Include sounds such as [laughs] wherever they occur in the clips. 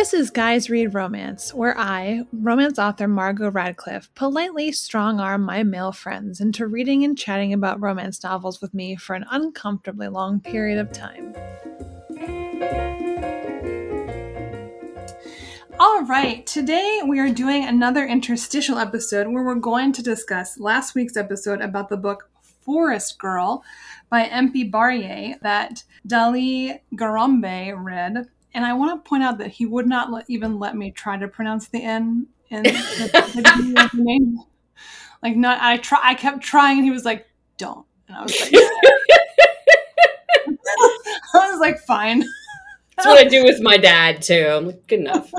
This is Guys Read Romance, where I, romance author Margot Radcliffe, politely strong arm my male friends into reading and chatting about romance novels with me for an uncomfortably long period of time. All right, today we are doing another interstitial episode where we're going to discuss last week's episode about the book Forest Girl by Empi Baryeh that Daly Garambe read and I want to point out that he would not let, even let me try to pronounce the N in the, [laughs] the, name. Like, not I try. I kept trying, and he was like, "Don't," and I was like, [laughs] "I was like, fine." That's what I do with my dad too. I'm like, good enough.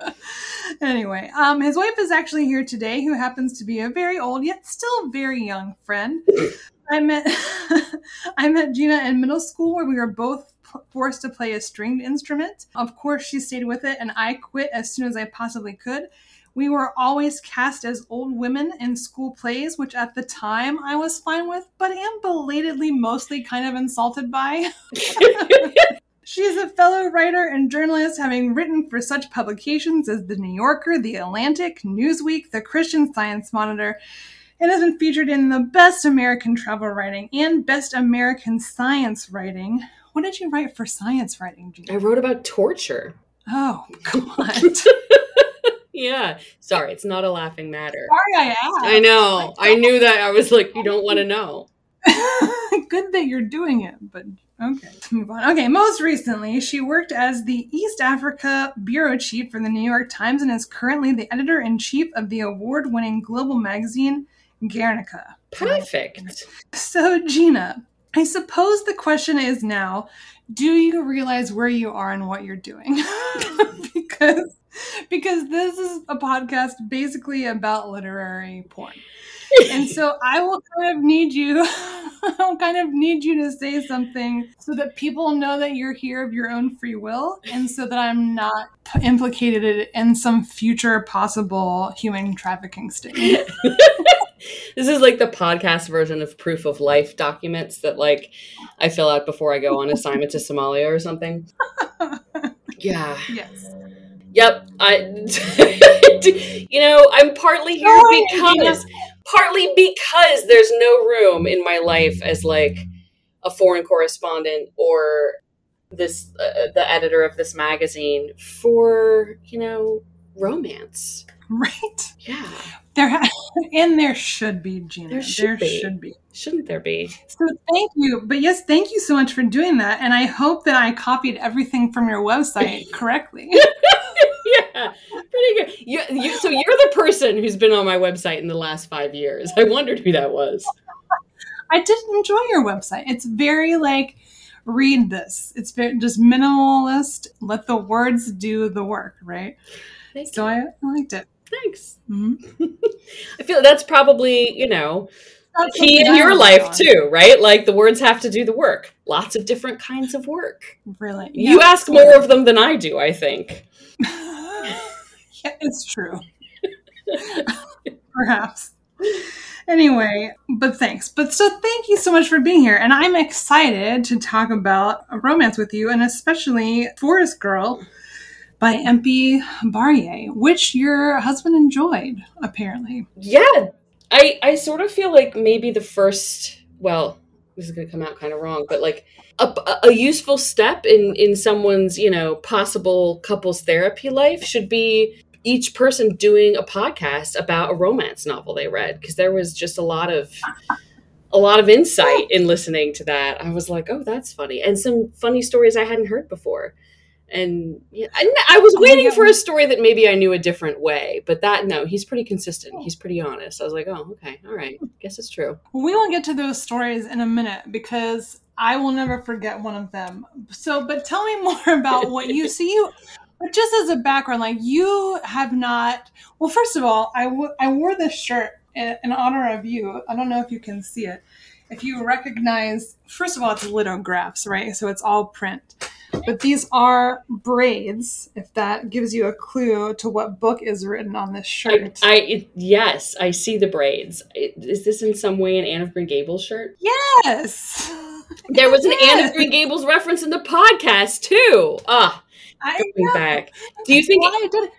[laughs] anyway, um, his wife is actually here today, who happens to be a very old yet still very young friend. I met I met Jina in middle school where we were both forced to play a stringed instrument. Of course, she stayed with it, and I quit as soon as I possibly could. We were always cast as old women in school plays, which at the time I was fine with, but am belatedly mostly kind of insulted by. [laughs] She's a fellow writer and journalist, having written for such publications as The New Yorker, The Atlantic, Newsweek, The Christian Science Monitor, and has been featured in the Best American Travel Writing and Best American Science Writing. What did you write for science writing, Jina? I wrote about torture. Oh, [laughs] God. [laughs] yeah. Sorry, it's not a laughing matter. Sorry, I asked. I know. I knew that. I was like, you don't want to know. [laughs] Good that you're doing it, but okay, let's move on. Okay, most recently, she worked as the East Africa bureau chief for the New York Times and is currently the editor in chief of the award winning global magazine Guernica. Perfect. So, Jina, I suppose the question is now do you realize where you are and what you're doing? [laughs] because because this is a podcast basically about literary porn. and so I will kind of need you [laughs] I'll kind of need you to say something so that people know that you're here of your own free will and so that I'm not implicated in some future possible human trafficking sting [laughs] this is like the podcast version of proof of life documents that like I fill out before I go on assignment to Somalia or something. [laughs] Yeah. Yes. Yep. I [laughs] you know, I'm partly here because partly because there's no room in my life as like a foreign correspondent or this uh, the editor of this magazine for, you know, romance. Right. Yeah. There ha- [laughs] and there should be, Jina. There should there be. should be. Shouldn't there be? So thank you. But yes, thank you so much for doing that. And I hope that I copied everything from your website [laughs] correctly. [laughs] yeah, pretty good. You, you, so you're the person who's been on my website in the last five years. I wondered who that was. I did enjoy your website. It's very like read this. It's very just minimalist. Let the words do the work, right? Thank So I, I liked it. Thanks. Mm-hmm. [laughs] I feel that's probably, you know, That's key in your life on. too, right? Like the words have to do the work. Lots of different kinds of work. Really, You ask more of them than I do, I think. [laughs] yeah, it's true. [laughs] Perhaps. Anyway, but thanks. But so thank you so much for being here. And I'm excited to talk about a romance with you, and especially Forest Girl by Empi Baryeh, which your husband enjoyed, apparently. Yeah. I I sort of feel like maybe the first, well, this is going to come out kind of wrong, but like a, a useful step in in someone's, you know, possible couples therapy life should be each person doing a podcast about a romance novel they read because there was just a lot of a lot of insight in listening to that. I was like, "Oh, that's funny." And some funny stories I hadn't heard before. And yeah, I, I was Oh waiting God. for a story that maybe I knew a different way, but that no, he's pretty consistent. Oh. He's pretty honest. I was like, "Oh, okay. All right. Hmm. Guess it's true." We will get to those stories in a minute because I will never forget one of them. So, but tell me [laughs] more about what you see. You, but just as a background, like you have not. Well, first of all, I, w- I wore this shirt in, in honor of you. I don't know if you can see it. If you recognize, first of all, it's lithographs, right? So it's all print. But these are braids. If that gives you a clue to what book is written on this shirt. I it, yes, I see the braids. Is this in some way an Anne of Green Gables shirt? yes. There was an Anne of Green Gables reference in the podcast too. Ah, I going back. Do you think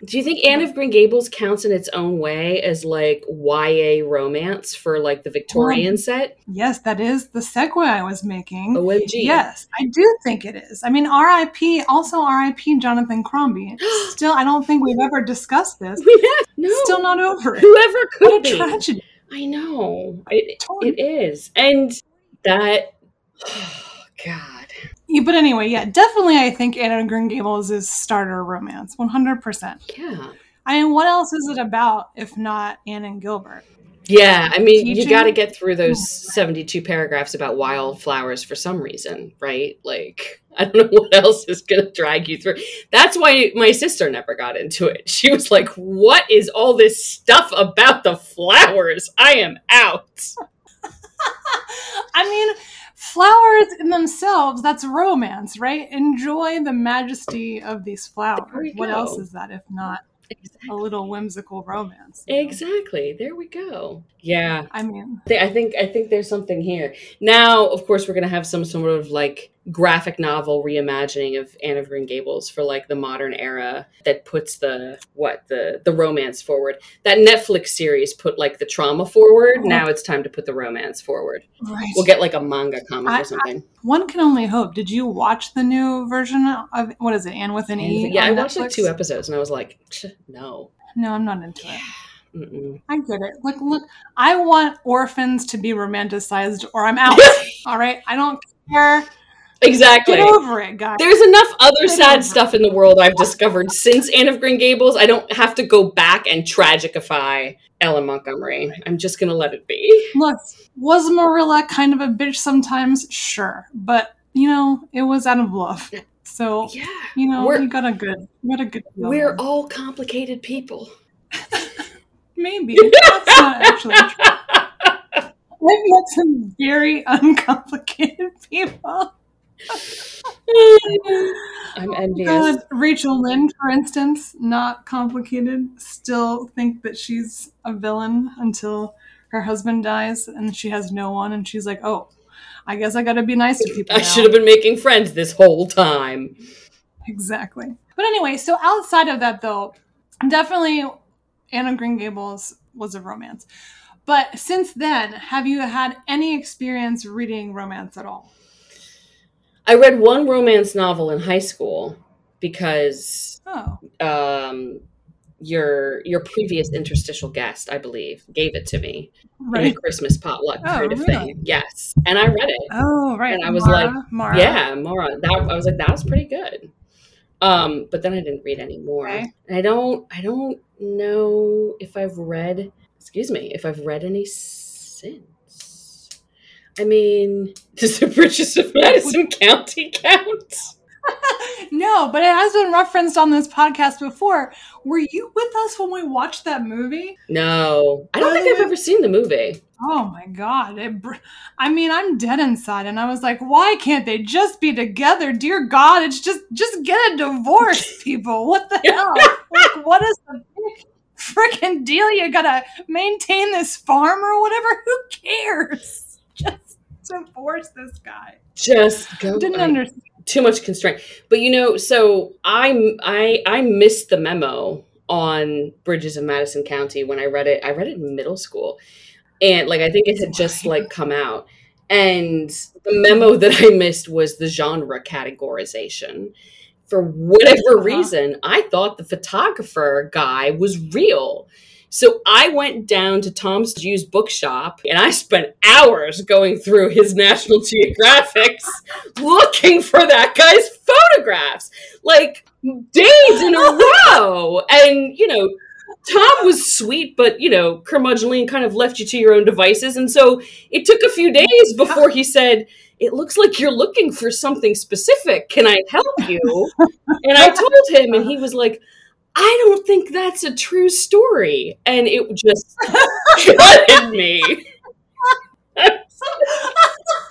do you think Anne of Green Gables counts in its own way as like YA romance for like the Victorian set? Yes, that is the segue I was making. OMG. Yes, I do think it is. I mean, RIP, also RIP Jonathan Crombie. [gasps] Still, I don't think we've ever discussed this. no. Still not over it. Whoever could What a be. tragedy. I know. It, Totally. it is. And that oh, [sighs] God. Yeah, but anyway, yeah, definitely I think Anna of Green Gables is starter romance. 100%. Yeah. I mean, what else is it about if not Anne and Gilbert? Yeah, I mean, you got to get through those 72 paragraphs about wildflowers for some reason, right? Like, [laughs] I don't know what else is going to drag you through. That's why my sister never got into it. She was like, What is all this stuff about the flowers? I am out. [laughs] I mean, flowers in themselves, that's romance, right? Enjoy the majesty of these flowers. What else is that if not a little whimsical romance? Exactly. There we go. Yeah. I mean, I think I think there's something here. Now, of course, we're gonna have some sort of like graphic novel reimagining of Anne of Green Gables for like the modern era that puts the what the the romance forward. That Netflix series put like the trauma forward. Now uh-huh. it's time to put the romance forward. right. We'll get like a manga comic I- or something. One can only hope. Did you watch the new version of what is it, Anne with an E? yeah, I on watched like two episodes and I was like, no. No, I'm not into it. Mm-mm. I get it. Look, look, I want orphans to be romanticized or I'm out. [laughs] All right? I don't care. Exactly. Get over it, guys. There's enough other Get sad stuff in the world I've discovered since Anne of Green Gables. I don't have to go back and tragicify L.M. Montgomery. I'm just gonna let it be. Look, was Marilla kind of a bitch sometimes? Sure. But, you know, it was out of love. So, Yeah, you know, We're- got a good, you got a good we're all complicated people. [laughs] Maybe. [laughs] That's not actually true. I've met some very uncomplicated [laughs] people. [laughs] I'm envious. God, Rachel Lynde, for instance, not complicated, still think that she's a villain until her husband dies and she has no one, and she's like, "Oh, I guess I got to be nice to people." I now." should have been making friends this whole time. exactly. But anyway, so outside of that, though, definitely Anna Green Gables was a romance. But since then, have you had any experience reading romance at all? I read one romance novel in high school because Oh, um, your your previous interstitial guest, I believe, gave it to me in right. a Christmas potluck Oh, kind of really? thing. Yes, and I read it. Oh, right. And I was Mara, like, Mara. Yeah, Mara. That I was like, that was pretty good. Um, but then I didn't read any more. Okay. And I don't I don't know if I've read excuse me, if I've read any since. I mean, [laughs] does the Bridges of Madison [laughs] County count? [laughs] no, but it has been referenced on this podcast before. Were you with us when we watched that movie? No. I don't think I've ever seen the movie. Oh my god! It, br- I mean, I'm dead inside, and I was like, "Why can't they just be together? Dear God, it's just just get a divorce, [laughs] people. What the hell? like, what is the big freaking deal? You gotta maintain this farm or whatever. Who cares? Just divorce this guy. Just go Didn't I- understand. too much constraint. But you know, so I I I missed the memo on Bridges of Madison County when I read it. I read it in middle school, and like I think it had just like come out. And the memo [laughs] that I missed was the genre categorization. For whatever Uh-huh. reason, I thought the photographer guy was real. So I went down to Tom's Jews bookshop and I spent hours going through his National Geographics [laughs] looking for that guy's photographs, like days in a [laughs] row. And, you know, Tom was sweet, but, you know, curmudgeonly and kind of left you to your own devices. And so it took a few days before he said, It looks like you're looking for something specific. Can I help you? And I told him, and he was like, I don't think that's a true story. And it just gutted me. [laughs]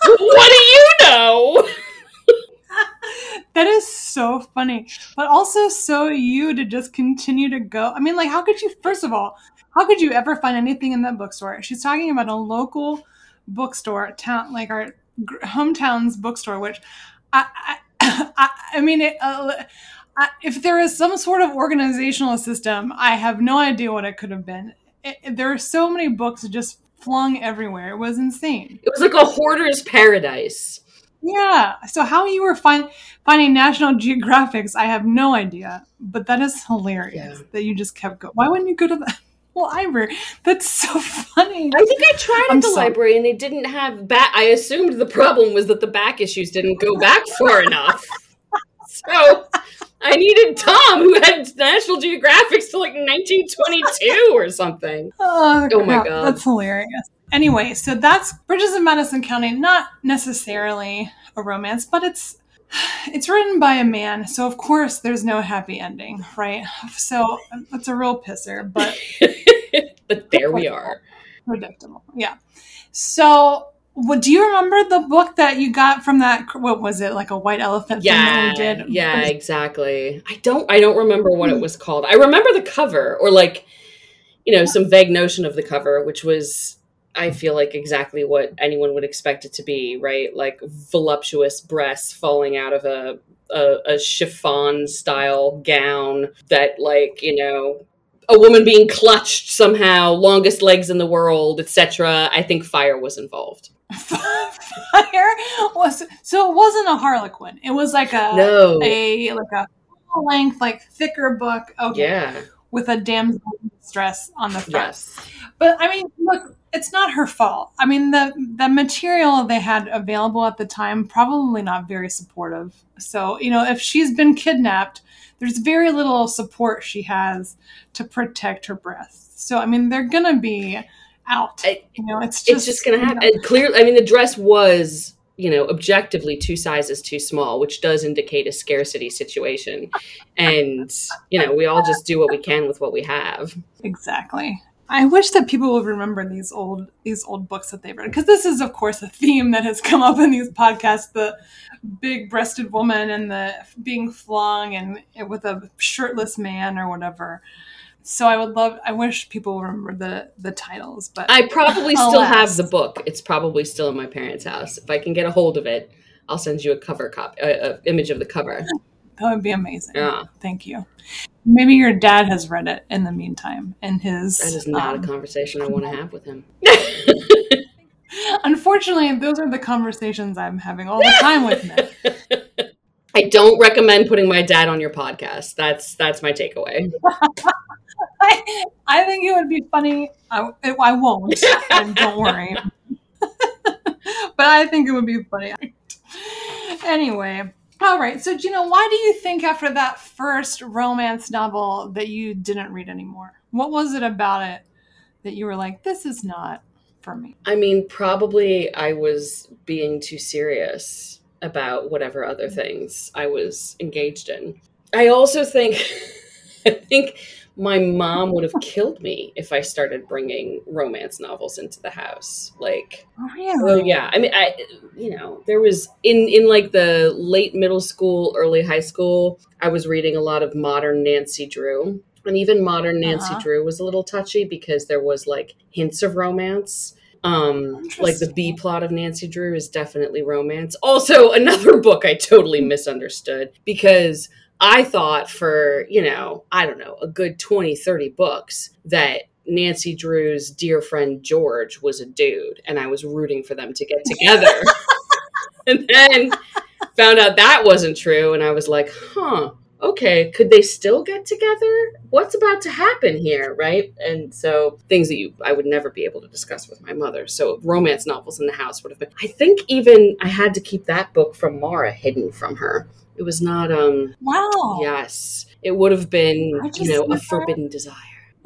what do you know? That is so funny, but also so you to just continue to go. I mean, like, how could you, first of all, how could you ever find anything in that bookstore? She's talking about a local bookstore, town, like our hometown's bookstore, which I, I, [coughs] I, mean, it, uh, I, if there is some sort of organizational system, I have no idea what it could have been. It, there are so many books just flung everywhere. It was insane. It was like a hoarder's paradise. Yeah. So how you were find, finding National Geographics, I have no idea. But that is hilarious Yeah. that you just kept going. Why wouldn't you go to the [laughs] library? That's so funny. I think I tried I'm at the sorry. library and they didn't have back. I assumed the problem was that the back issues didn't go back far enough. So I needed Tom, who had National Geographics to like 1922 or something. Oh, Oh my. God. That's hilarious. Anyway, so that's Bridges in Madison County. Not necessarily a romance, but it's it's written by a man, so of course there's no happy ending, right? So that's a real pisser, but [laughs] but there we are. predictable. Yeah. So, what do you remember the book that you got from that? What was it like a white elephant thing Yeah, that we did? yeah, exactly. I don't. I don't remember what it was called. I remember the cover, or like, you know, some vague notion of the cover, which was, I feel like exactly what anyone would expect it to be, right? Like voluptuous breasts falling out of a a, a chiffon style gown that, like, you know. A woman being clutched somehow, longest legs in the world, etc. I think fire was involved. [laughs] Fire was so it wasn't a Harlequin. It was like a No, a like a full length, like thicker book. Okay, yeah, with a damsel in distress on the front. yes, But I mean, look, it's not her fault. I mean, the the material they had available at the time probably not very supportive. So you know, if she's been kidnapped, there's very little support she has to protect her breasts. So I mean, they're gonna be out. I- you know, it's just it's just gonna you know, happen. And clearly, I mean, the dress was, you know, objectively two sizes too small, which does indicate a scarcity situation. And you know, we all just do what we can with what we have. Exactly. I wish that people would remember these old these old books that they've read because this is, of course, a theme that has come up in these podcasts: the big-breasted woman and the being flung and with a shirtless man or whatever. So I would love. I wish people remember the the titles, but I probably still have the book. It's probably still in my parents' house. If I can get a hold of it, I'll send you a cover copy, a, uh, a image of the cover. That would be amazing. Yeah, Thank you. Maybe your dad has read it in the meantime, and his. that is not um, a conversation I want to have with him. [laughs] Unfortunately, those are the conversations I'm having all the time with men. [laughs] I don't recommend putting my dad on your podcast. That's that's my takeaway. [laughs] I, I think it would be funny. I, I won't. and don't worry. but I think it would be funny. Anyway, all right. So, Jina, why do you think after that first romance novel that you didn't read anymore? What was it about it that you were like, this is not for me? I mean, probably I was being too serious about whatever other mm. things I was engaged in. I also think, [laughs] I think my mom would have killed me if I started bringing romance novels into the house. Like, Really? well, yeah. I mean, I, you know, there was in in like the late middle school, early high school. I was reading a lot of modern Nancy Drew, and even modern Nancy Uh-huh. Drew was a little touchy because there was like hints of romance. Um, like the B plot of Nancy Drew is definitely romance. Also, another [laughs] book I totally misunderstood because I thought for, you know, I don't know, a good 20, 30 books that Nancy Drew's dear friend George was a dude and I was rooting for them to get together. [laughs] [laughs] and then found out that wasn't true and I was like, huh, okay, could they still get together? What's about to happen here, right? And so things that you I would never be able to discuss with my mother. So romance novels in the house would have been I think even I had to keep that book from Mara hidden from her. It was not um Wow. yes. It would have been, you know, a forbidden desire. [laughs]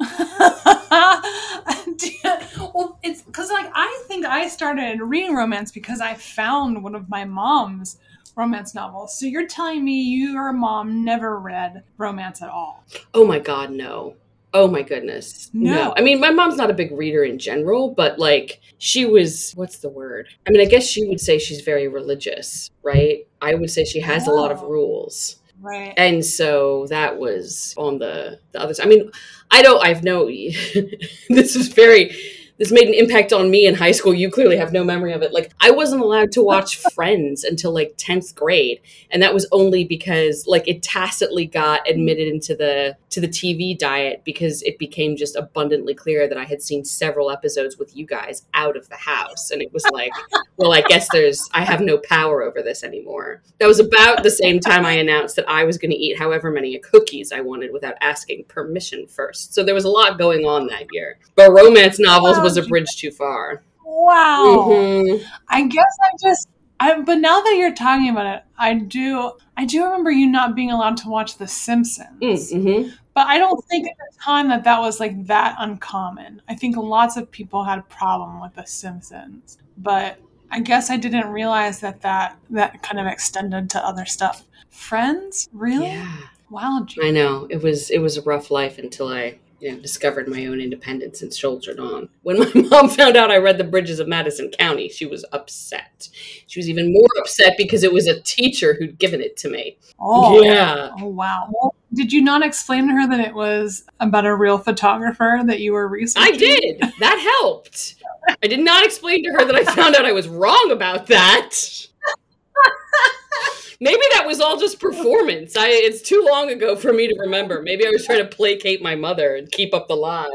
well, it's because like I think I started reading romance because I found one of my mom's romance novels. So you're telling me your mom never read romance at all? Oh my god, no. Oh my goodness. No. I mean, my mom's not a big reader in general, but like she was what's the word? I mean, I guess she would say she's very religious, right? I would say she has a lot of Oh. rules. Right. And so that was on the the other side. I mean, I don't I've no [laughs] this is very this made an impact on me in high school. You clearly have no memory of it. Like I wasn't allowed to watch [laughs] Friends until like 10th grade. And that was only because like it tacitly got admitted into the to the TV diet because it became just abundantly clear that I had seen several episodes with you guys out of the house. And it was like, [laughs] well, I guess there's I have no power over this anymore. That was about the same time I announced that I was going to eat however many cookies I wanted without asking permission first. So there was a lot going on that year. But romance novels was a bridge too far. Wow. Mm-hmm. I guess I just I, but now that you're talking about it, I do I do remember you not being allowed to watch The Simpsons. Mm-hmm. But I don't think at the time that that was like that uncommon. I think lots of people had a problem with The Simpsons, but I guess I didn't realize that that that kind of extended to other stuff. Friends, really? Yeah. Wow. I know it was it was a rough life until I you know, discovered my own independence and soldiered on. When my [laughs] mom found out I read The Bridges of Madison County, she was upset. She was even more upset because it was a teacher who'd given it to me. Oh, yeah. Oh, wow. Did you not explain to her that it was about a real photographer that you were researching? I did. That helped. I did not explain to her that I found out I was wrong about that. [laughs] Maybe that was all just performance. I it's too long ago for me to remember. Maybe I was trying to placate my mother and keep up the lie.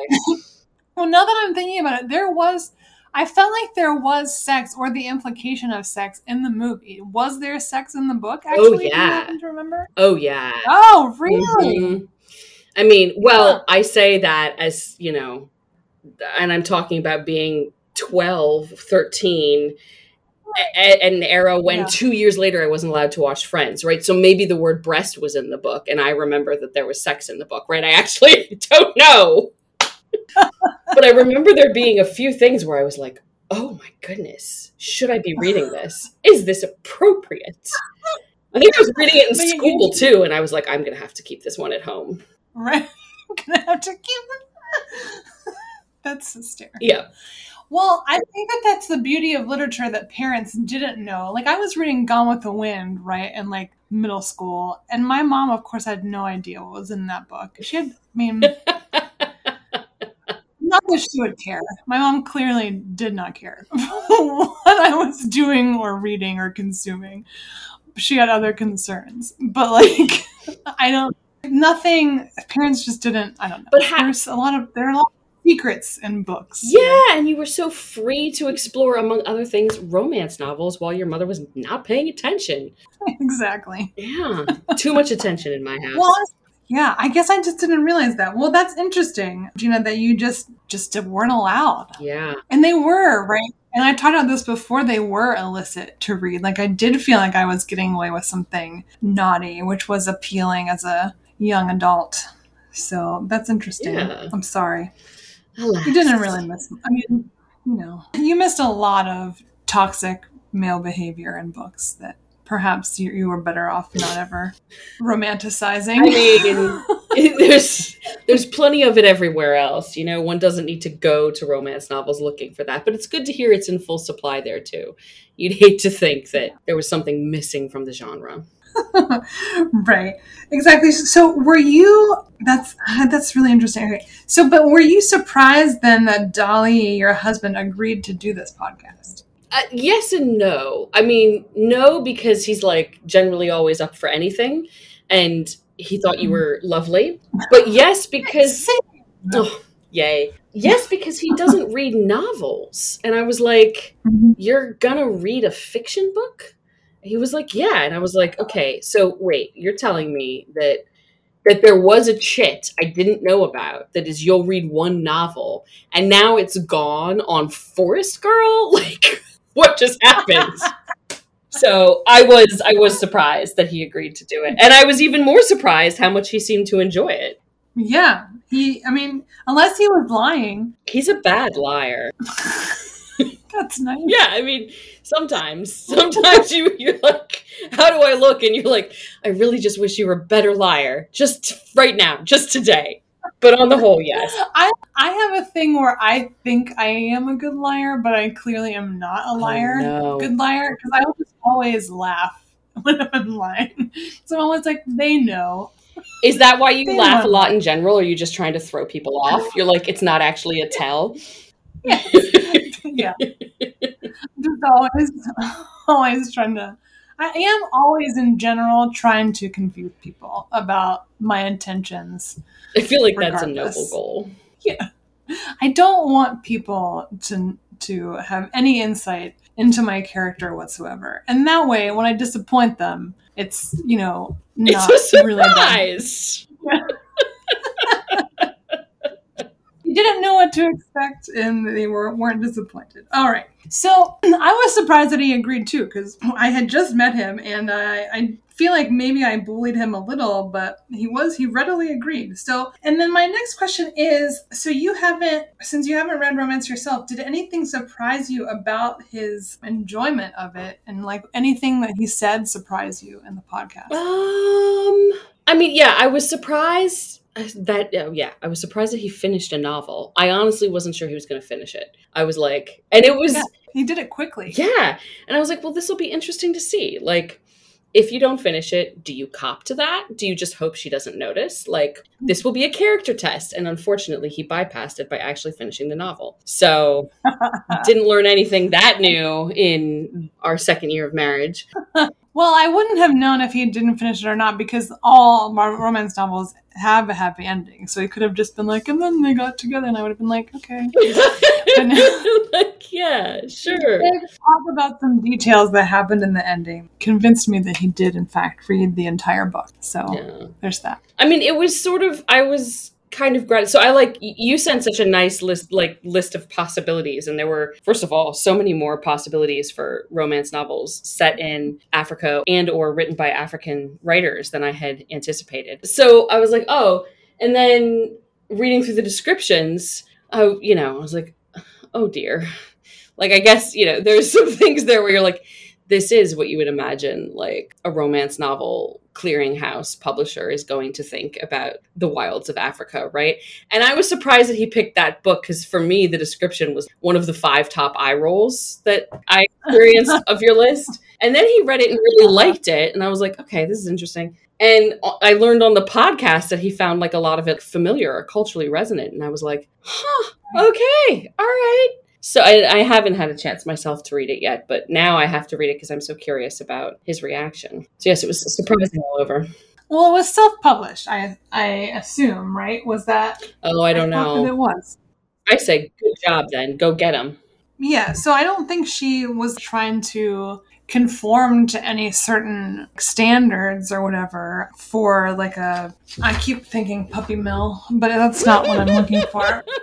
well, now that I'm thinking about it, there was I felt like there was sex or the implication of sex in the movie. Was there sex in the book? Oh, actually, oh yeah. Do remember? Oh yeah. Oh really? Mm-hmm. I mean, well, I say that as you know, and I'm talking about being 12, 13 an era when yeah. two years later I wasn't allowed to watch Friends, right? So maybe the word breast was in the book, and I remember that there was sex in the book, right? I actually [laughs] don't know. [laughs] but I remember there being a few things where I was like, oh my goodness, should I be reading this? Is this appropriate? I think I was reading it in [laughs] but school too, and I was like, I'm going to have to keep this one at home. Right. I'm going to have to keep it. That's hysterical. Yeah. Well, I think that that's the beauty of literature that parents didn't know. Like I was reading Gone with the Wind, right, in like middle school, and my mom, of course, had no idea what was in that book. She had, I mean, [laughs] not that she would care. My mom clearly did not care [laughs] what I was doing or reading or consuming. She had other concerns, but like, [laughs] I don't. Nothing. Parents just didn't. I don't know. But ha- there's a lot of there are a lot secrets in books. Yeah, and you were so free to explore, among other things, romance novels while your mother was not paying attention. [laughs] Exactly. Yeah, too much attention in my house. Well, yeah, I guess I just didn't realize that. Well, that's interesting, Jina, that you just just weren't allowed. Yeah, and they were right. And I talked about this before. They were illicit to read. Like I did feel like I was getting away with something naughty, which was appealing as a young adult. So that's interesting. Yeah. I'm sorry. Alas. You didn't really miss. I mean, you know, you missed a lot of toxic male behavior in books that perhaps you, you were better off not ever romanticizing. I mean, [laughs] there's there's plenty of it everywhere else. You know, one doesn't need to go to romance novels looking for that, but it's good to hear it's in full supply there too. You'd hate to think that there was something missing from the genre. [laughs] right. Exactly. So were you that's [laughs] that's really interesting. Okay. So but were you surprised then that Daly, your husband, agreed to do this podcast? Uh, yes and no. I mean, no because he's like generally always up for anything and he thought you were lovely. But yes [laughs] because oh, yay. Yes because he doesn't read novels. And I was like, mm-hmm. you're going to read a fiction book? He was like, "Yeah," and I was like, "Okay, so wait, you're telling me that that there was a chit I didn't know about that is you'll read one novel and now it's gone on Forest Girl? [laughs] Like, what just happened?" [laughs] so I was I was surprised that he agreed to do it, and I was even more surprised how much he seemed to enjoy it. Yeah, he. I mean, unless he was lying, he's a bad liar. [laughs] That's nice. Yeah, I mean, sometimes, [laughs] sometimes you you're like, how do I look? And you're like, I really just wish you were a better liar, just right now, just today. But on the whole, yes. I I have a thing where I think I am a good liar, but I clearly am not a liar, oh, no. good liar, because I just always laugh [laughs] when I'm lying. So I'm always like, they know. Is that why you they laugh know. a lot in general? Or are you just trying to throw people off? You're like, it's not actually a tell [laughs] yeah. [laughs] Just always, [laughs] always trying to. I am always, in general, trying to confuse people about my intentions. I feel like that's a noble goal. Yeah, I don't want people to to have any insight into my character whatsoever, and that way, when I disappoint them, it's you know not it's a really surprise. [laughs] You didn't know what to expect, and they were, weren't disappointed. All right. So [clears throat] I was surprised that he agreed too, because I had just met him, and I, I feel like maybe I bullied him a little, but he was he readily agreed. So, and then my next question is: so you haven't, since you haven't read romance yourself, did anything surprise you about his enjoyment of it, and like anything that he said surprise you in the podcast? Um, I mean, yeah, I was surprised that oh, yeah, I was surprised that he finished a novel. I honestly wasn't sure he was going to finish it. I was like, and it was Yeah. He did it quickly. yeah, and I was like, well, this will be interesting to see. Like, if you don't finish it, do you cop to that? Do you just hope she doesn't notice? Like, mm. this will be a character test, and unfortunately, he bypassed it by actually finishing the novel. So, [laughs] didn't learn anything that new in our second year of marriage. [laughs] Well, I wouldn't have known if he didn't finish it or not because all romance novels have a happy ending. So he could have just been like, and then they got together, and I would have been like, okay. [laughs] [laughs] like, yeah, sure. Talk about some details that happened in the ending. Convinced me that he did, in fact, read the entire book. So Yeah. there's that. I mean, it was sort of I was kind of grat- so I like you sent such a nice list like list of possibilities and there were first of all so many more possibilities for romance novels set in Africa and or written by African writers than I had anticipated. So I was like, "Oh." And then reading through the descriptions, oh, you know, I was like, "Oh dear." Like I guess, you know, there's [laughs] some things there where you're like this is what you would imagine like a romance novel clearinghouse publisher is going to think about the wilds of Africa, right? And I was surprised that he picked that book because for me, the description was one of the five top eye rolls that I [laughs] experienced of your list. And then he read it and really liked it. And I was like, okay, this is interesting. And I learned on the podcast that he found like a lot of it familiar or culturally resonant. And I was like, huh, okay, all right. So I, I haven't had a chance myself to read it yet, but now I have to read it because I'm so curious about his reaction. So yes, it was surprising all over. Well, it was self-published. I I assume, right? Was that? Oh, I don't that know. it was. I say good job then. Go get him. Yeah, so I don't think she was trying to conform to any certain standards or whatever for like a I keep thinking puppy mill, but that's not what I'm looking for. [laughs]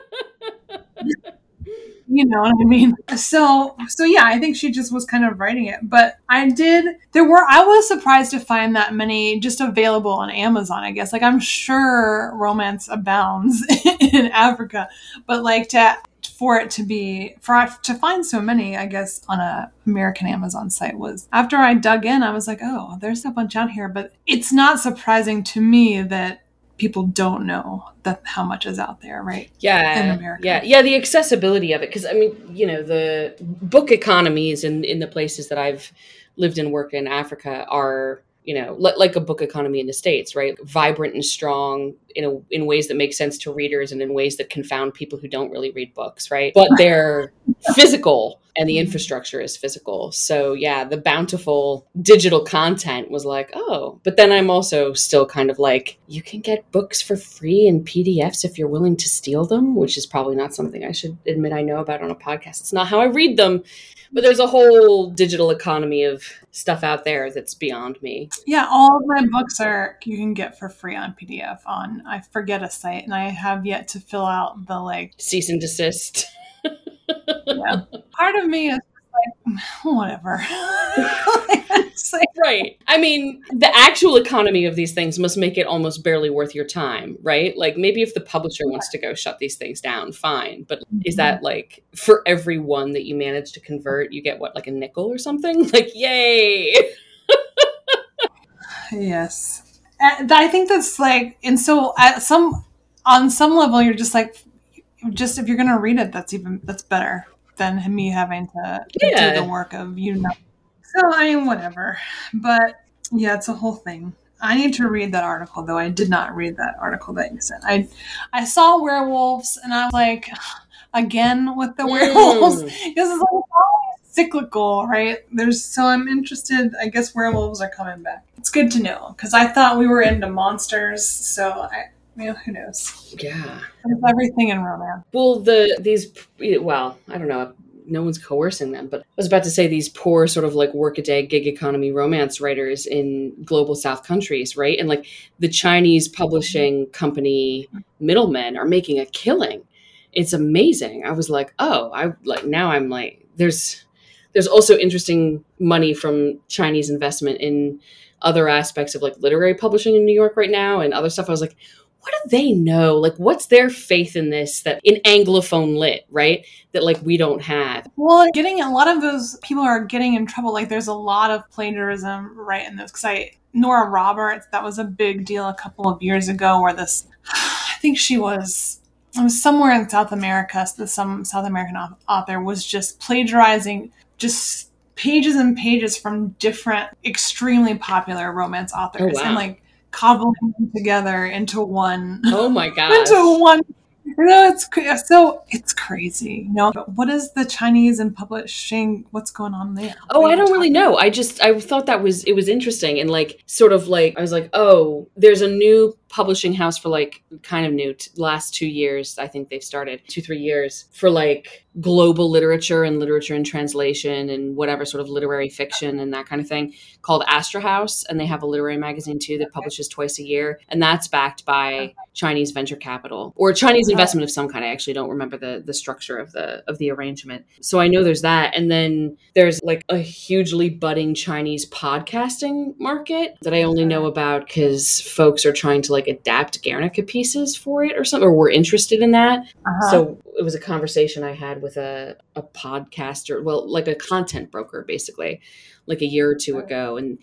You know what I mean? So so yeah, I think she just was kind of writing it. But I did there were I was surprised to find that many just available on Amazon, I guess. Like I'm sure romance abounds [laughs] in Africa, but like to for it to be for to find so many i guess on a american amazon site was after i dug in i was like oh there's a bunch out here but it's not surprising to me that people don't know that how much is out there right Yeah, in America. yeah, yeah. The accessibility of it, because I mean, you know, the book economies in in the places that I've lived and worked in Africa are, you know, like a book economy in the states, right? Vibrant and strong in a, in ways that make sense to readers and in ways that confound people who don't really read books, right? But they're physical and the infrastructure is physical. So yeah, the bountiful digital content was like, oh, but then I'm also still kind of like, you can get books for free in PDFs if you're willing to steal them, which is probably not something I should admit I know about on a podcast. It's not how I read them. But there's a whole digital economy of stuff out there that's beyond me. yeah all of my books are you can get for free on pdf on i forget a site and i have yet to fill out the like Cease and desist. [laughs] yeah. part of me is like mm, whatever [laughs] like, Right. I mean, the actual economy of these things must make it almost barely worth your time, right? Like maybe if the publisher wants to go shut these things down, fine. But is that mm-hmm. like for every one that you manage to convert, you get what, like a nickel or something? [laughs] Like, yay. Yes. Uh, and I think that's like, and so at some, on some level, you're just like, just if you're going to read it, that's even, that's better than me having to Yeah. do the work of, you know. So, I mean, whatever. But yeah, it's a whole thing. I need to read that article, though. I did not read that article that you sent. I, I saw werewolves and I was like, again with the mm. werewolves [laughs] because it's like always cyclical, right? There's so I'm interested. I guess werewolves are coming back. It's good to know because I thought we were into monsters, so I. You know, who knows? Yeah, There's everything in romance. Well, the these well, I don't know. No one's coercing them, but I was about to say these poor sort of like workaday gig economy romance writers in global South countries, right? And like the Chinese publishing company middlemen are making a killing. It's amazing. I was like, oh, I like now I'm like, there's there's also interesting money from Chinese investment in other aspects of like literary publishing in New York right now and other stuff. I was like, what do they know? Like, what's their faith in this that in Anglophone lit, right? That like we don't have. Well, getting a lot of those people are getting in trouble. Like, there's a lot of plagiarism right in this. Because I, Nora Roberts, that was a big deal a couple of years ago where this, [sighs] I think she was, it was somewhere in South America, so some South American author was just plagiarizing just pages and pages from different extremely popular romance oh, authors. Oh, wow. And like, cobbling them together into one Oh my god. [laughs] into one you know it's so it's crazy you know but what is the chinese and publishing what's going on there Oh, What I don't really know. I just I thought that was it was interesting and like sort of like I was like, oh, there's a new publishing house for like kind of new t- last two years. I think they've started two three years for like global literature and literature and translation and whatever sort of literary fiction and that kind of thing called Astra House, and they have a literary magazine too that publishes twice a year, and that's backed by Chinese venture capital or Chinese investment of some kind. I actually don't remember the the structure of the of the arrangement. So I know there's that, and then there's like a hugely budding Chinese podcasting market that I only know about because folks are trying to like adapt Guernica pieces for it or something, or were interested in that. Uh-huh. So it was a conversation I had with a, a podcaster, well, like a content broker, basically, like a year or two ago, and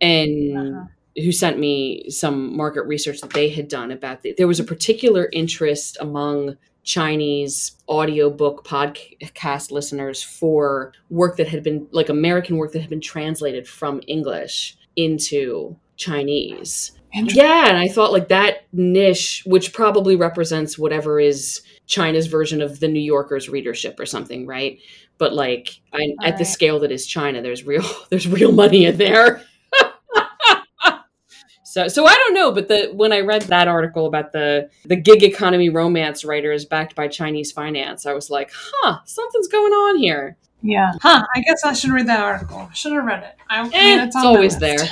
and Uh-huh. who sent me some market research that they had done about the, there was a particular interest among Chinese audiobook podcast listeners for work that had been like American work that had been translated from English into Chinese. Interesting. Yeah, and I thought like that niche, which probably represents whatever is China's version of the New Yorker's readership or something, right? But like I, at the scale that is China, there's real [laughs] there's real money in there. [laughs] so so I don't know, but the when I read that article about the the gig economy romance writers backed by Chinese finance, I was like, huh, something's going on here. yeah huh i guess i should read that article should have read it I, I mean, Eh, it's always list. there.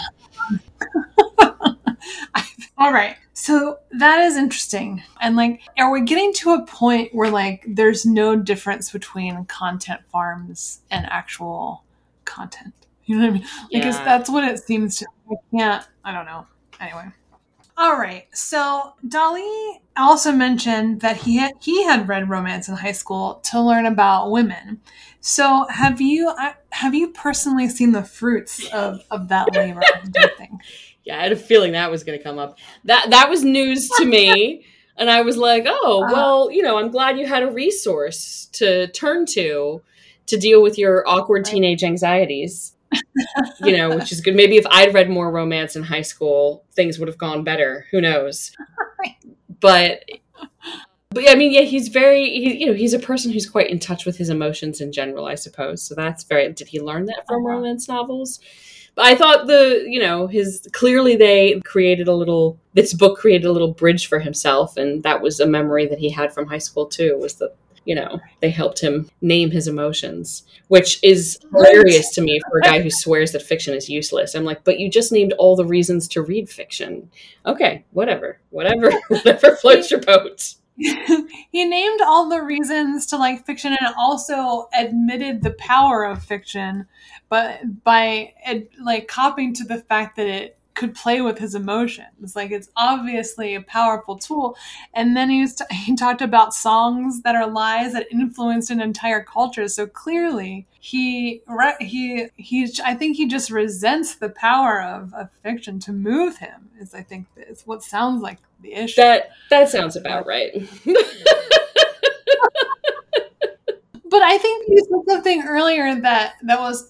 [laughs] [laughs] all right. So that is interesting. And like are we getting to a point where like there's no difference between content farms and actual content? [laughs] You know what i mean? Because Yeah. that's what it seems to i can't i don't know. Anyway. All right. So Daly also mentioned that he had he had read romance in high school to learn about women. So have you have you personally seen the fruits of, of that labor do you think [laughs] Yeah, I had a feeling that was going to come up. That that was news to me, [laughs] and I was like, "Oh, Uh-huh. well, you know, I'm glad you had a resource to turn to to deal with your awkward teenage anxieties." you know, which is good. Maybe if I'd read more romance in high school, things would have gone better. Who knows? [laughs] But but yeah, I mean, yeah, he's very, he, you know, he's a person who's quite in touch with his emotions in general, I suppose. So that's very. Did he learn that from Uh-huh. romance novels? But I thought the, you know, his clearly they created a little. This book created a little bridge for himself, and that was a memory that he had from high school too. Was that you know they helped him name his emotions, which is hilarious to me for a guy who swears that fiction is useless. I'm like, but you just named all the reasons to read fiction. Okay, whatever, whatever, [laughs] whatever floats your boat. [laughs] he named all the reasons to like fiction and also admitted the power of fiction but by like copying to the fact that it could play with his emotions. Like it's obviously a powerful tool. And then he was t- [laughs] he talked about songs that are lies that influenced an entire culture. So clearly he re- he he i think he just resents the power of, of fiction to move him is i think is what sounds like the issue That that sounds about right. [laughs] But I think you said something earlier that that was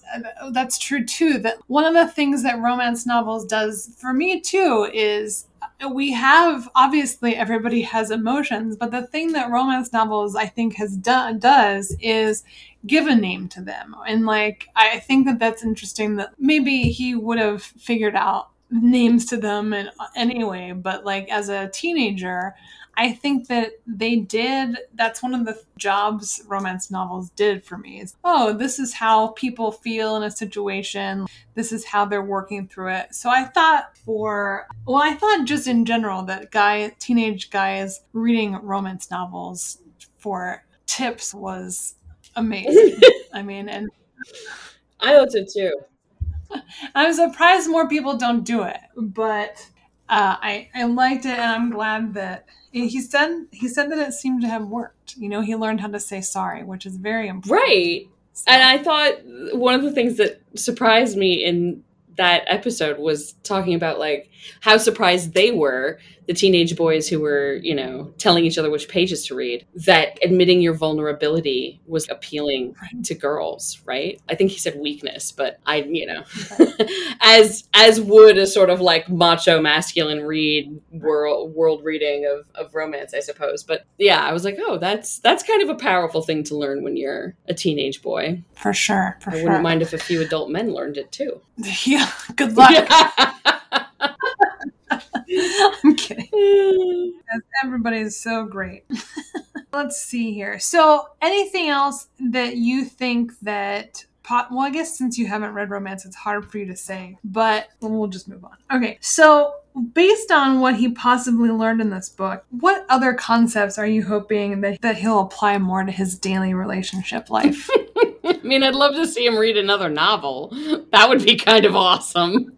that's true too. That one of the things that romance novels does for me too is uh, we have obviously everybody has emotions, but the thing that romance novels I think has done does is give a name to them. And like I think that that's interesting that maybe he would have figured out names to them and uh, anyway, but like as a teenager, I think that they did. That's one of the jobs romance novels did for me. Is oh, this is how people feel in a situation. This is how they're working through it. So I thought for well, I thought just in general that guy, teenage guys reading romance novels for tips was amazing. [laughs] I mean, and I thought so too. I'm surprised more people don't do it, but uh, I I liked it, and I'm glad that he said he said that it seemed to have worked. You know, he learned how to say sorry, which is very important. Right. So. And I thought one of the things that surprised me in that episode was talking about like how surprised they were the teenage boys who were you know telling each other which pages to read that admitting your vulnerability was appealing right. to girls right? I think he said weakness but i you know [laughs] as as would a sort of like macho masculine read world world reading of of romance i suppose. But yeah i was like oh that's that's kind of a powerful thing to learn when you're a teenage boy. For sure for i wouldn't mind if a few adult men learned it too. [laughs] Yeah good luck. I'm [laughs] kidding. [laughs] Everybody is so great. [laughs] Let's see here. So, anything else that you think that well, I guess since you haven't read romance, it's hard for you to say, but we'll just move on. Okay, so based on what he possibly learned in this book, what other concepts are you hoping that, that he'll apply more to his daily relationship life? [laughs] I mean, I'd love to see him read another novel. That would be kind of awesome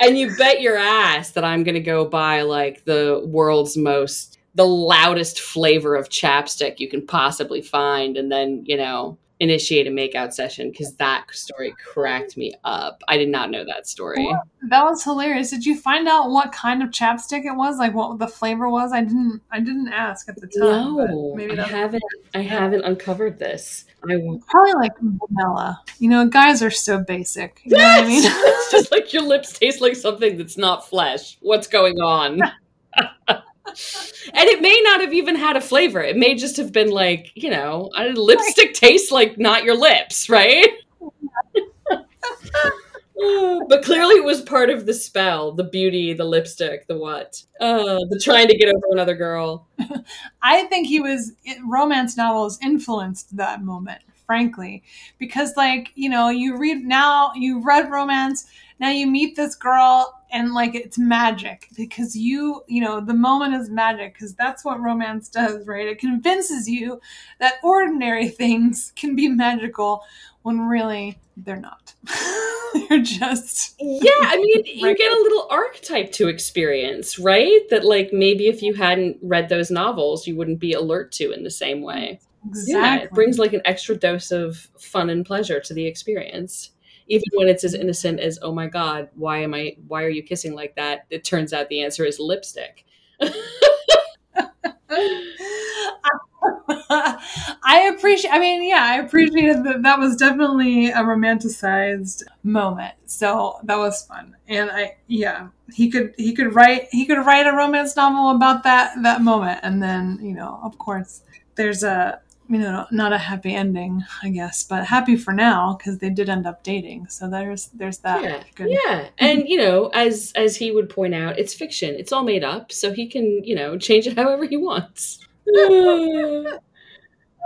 and you bet your ass that I'm going to go buy like the world's most, the loudest flavor of chapstick you can possibly find. And then, you know, initiate a makeout session because that story cracked me up. I did not know that story. that was hilarious. Did you find out what kind of chapstick it was? Like what the flavor was? I didn't. I didn't ask at the time. No, maybe I haven't. I haven't uncovered this. I probably like vanilla. You know, guys are so basic. You yes! know what I mean? [laughs] it's just like your lips taste like something that's not flesh. What's going on? [laughs] and it may not have even had a flavor. It may just have been like, you know, lipstick tastes like not your lips, right? [laughs] [gasps] but clearly it was part of the spell the beauty the lipstick the what? Uh the trying to get over another girl. [laughs] I think he was romance novels influenced that moment frankly. Because like you know you read now you read romance now you meet this girl and like it's magic. Because you you know the moment is magic because that's what romance does right? It convinces you that ordinary [laughs] things can be magical when really they're not. [laughs] They're just yeah i mean you get a little archetype to experience right? That like maybe if you hadn't read those novels you wouldn't be alert to in the same way. Exactly. yeah it brings like an extra dose of fun and pleasure to the experience. Even when it's as innocent as oh my god why am i why are you kissing like that? It turns out the answer is lipstick [laughs] [laughs] I appreciate. I mean, yeah, I appreciated that. That was definitely a romanticized moment. So that was fun, and I, yeah, he could he could write he could write a romance novel about that that moment, and then you know, of course, there's a you know not a happy ending i guess but happy for now because they did end up dating so there's there's that yeah good. yeah [laughs] and you know as as he would point out it's fiction it's all made up so he can you know change it [laughs] however he wants [laughs]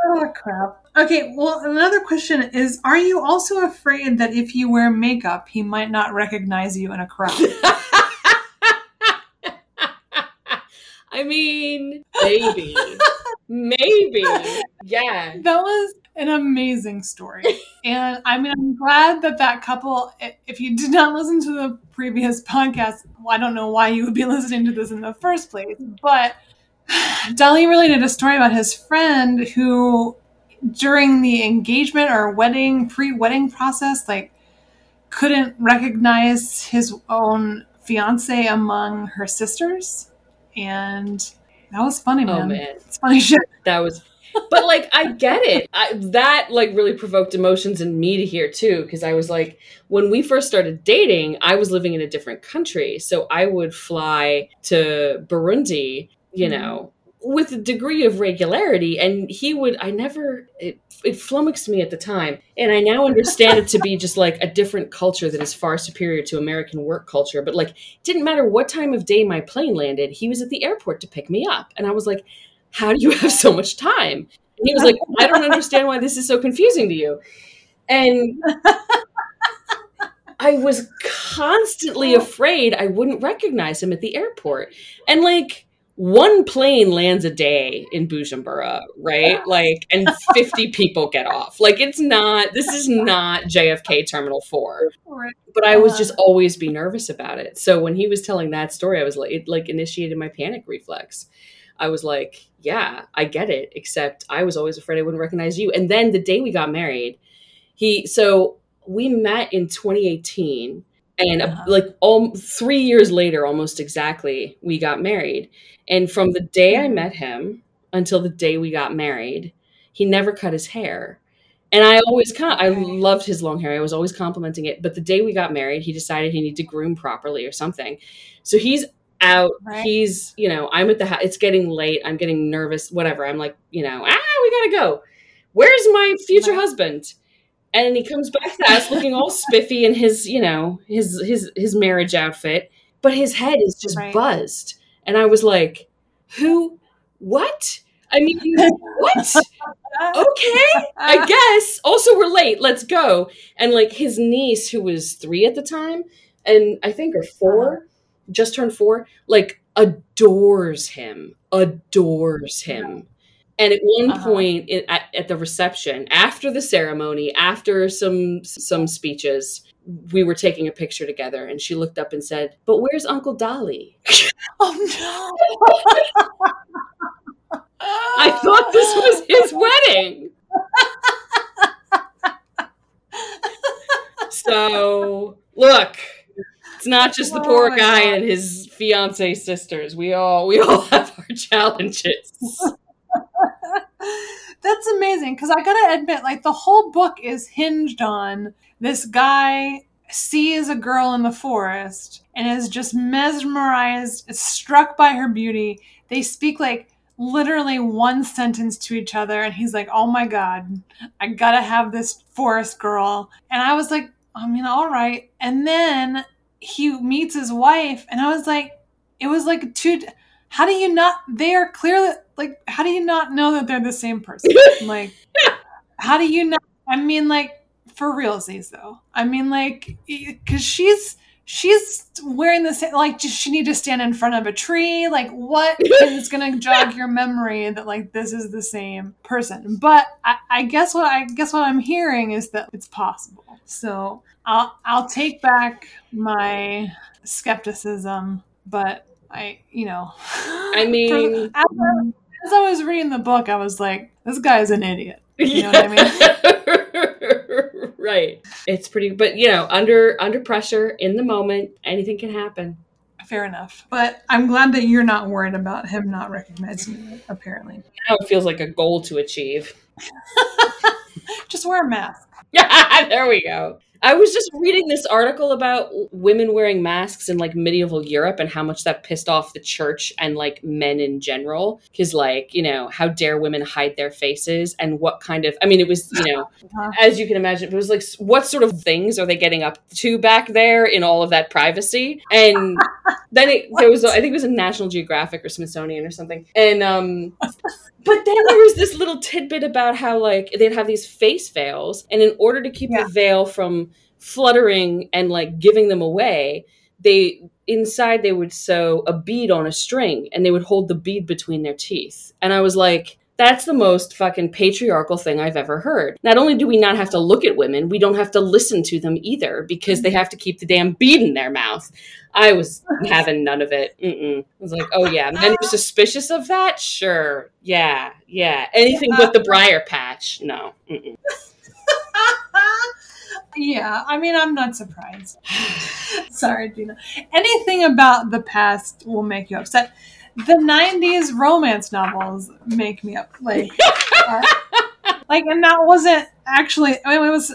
oh crap okay well another question is are you also afraid that if you wear makeup he might not recognize you in a crowd [laughs] i mean maybe Maybe. Yeah. That was an amazing story. and I mean, I'm glad that that couple, if you did not listen to the previous podcast, I don't know why you would be listening to this in the first place, but Daly related a story about his friend who, during the engagement or wedding, pre wedding process, like, couldn't recognize his own fiance among her sisters. And That was funny, oh, man. Oh man, It's funny shit. [laughs] that was. But like, I get it. I, that like really provoked emotions in me to hear too, because I was like, when we first started dating, I was living in a different country, so I would fly to Burundi, you Mhm. know, with a degree of regularity, and he would. I never. It it flummoxed me at the time, and I now understand it to be just like a different culture that is far superior to American work culture. But like, didn't matter what time of day my plane landed, he was at the airport to pick me up, and I was like how do you have so much time? And he was like, I don't understand why this is so confusing to you. And I was constantly [laughs] afraid I wouldn't recognize him at the airport. And like, one plane lands a day in Bujumbura, right? Like, and 50 [laughs] people get off. Like, it's not, this is not JFK Terminal 4 but I was Uh-huh. just always be nervous about it. So when he was telling that story, I was like, it like initiated my panic reflex. I was like, yeah, I get it, except I was always afraid I wouldn't recognize you. And then the day we got married, he, so we met in 2018 and uh, Uh-huh. like all three years later, almost exactly, we got married. And from the day I Mhm. met him until the day we got married, he never cut his hair. And I always com- I loved his long hair. I was always complimenting it. But the day we got married, he decided he needed to groom properly or something. So he's out. Right. He's, you know, I'm at the house. It's getting late. I'm getting nervous. Whatever. I'm like, you know, ah, we gotta go. Where's my future Right. husband? And he comes back to us looking all spiffy in his, you know, his his his marriage outfit, but his head is just Right. buzzed. And I was like, who? What? I mean, what? [laughs] okay, I [laughs] guess. Also, we're late. Let's go. And like his niece, who was three at the time, and I think or 4 uh-huh. just turned four, like adores him, adores him. And at one Uh-huh. point in, at, at the reception, after the ceremony, after some some speeches, we were taking a picture together, and she looked up and said, "But where's Uncle Daly?" [laughs] Oh no! [laughs] I thought this was his wedding. so look, it's not just the Oh poor my guy God. and his fiance sisters. We all we all [laughs] have our challenges. [laughs] That's amazing because I gotta admit, like the whole book is hinged on this guy sees a girl in the forest and is just mesmerized, struck by her beauty. They speak like literally one sentence to each other, and he's like, "Oh my god, I gotta have this forest girl." And I was like, "I mean, all right." And then he meets his wife, and I was like, "It was like two." How do you not? They are clearly like. How do you not know that they're the same person? [laughs] like, how do you not? I mean, like for real, realsies though. I mean, like because she's she's wearing the same. Like, does she need to stand in front of a tree? Like, what [laughs] is going to jog your memory that like this is the same person? But I, I guess what I guess what I'm hearing is that it's possible. So I'll I'll take back my skepticism, but I you know. I [laughs] mean- as, I- as I was reading the book, I was like, this guy's an idiot. You know what I mean? [laughs] right. It's pretty but you know, under under pressure in the moment, anything can happen. Fair enough. But I'm glad that you're not worried about him not recognizing you, apparently. Now it feels like a goal to achieve. [laughs] Just wear a mask. Yeah, there we go. I was just reading this article about women wearing masks in like medieval Europe and how much that pissed off the church and like men in general. Cause like, you know, how dare women hide their faces and what kind of, I mean, it was, you know, Uh-huh. as you can imagine, it was like, what sort of things are they getting up to back there in all of that privacy? And then it, there was, I think it was a National Geographic or Smithsonian or something. And, um, but then there was this little tidbit about how like they'd have these face veils, and in order to keep Yeah. the veil from fluttering and like giving them away, they inside they would sew a bead on a string and they would hold the bead between their teeth. And I was like, that's the most fucking patriarchal thing I've ever heard. Not only do we not have to look at women, we don't have to listen to them either because they have to keep the damn bead in their mouth. I was having none of it. Mm-mm. I was like, oh yeah, men are suspicious of that? Sure. Yeah, yeah. Anything but the briar patch. No. [laughs] Yeah, I mean, I'm not surprised. [sighs] Sorry, Jina. Anything about the past will make you upset. The '90s romance novels make me up like, [laughs] uh, like, and that wasn't actually. I mean, it was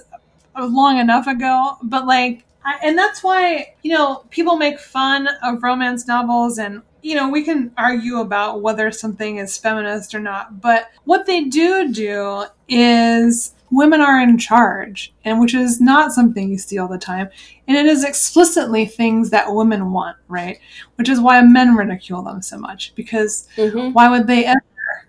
long enough ago, but like, I, and that's why you know people make fun of romance novels and you know, we can argue about whether something is feminist or not, but what they do do is women are in charge, and which is not something you see all the time. And it is explicitly things that women want, right? Which is why men ridicule them so much, because mm-hmm. why would they ever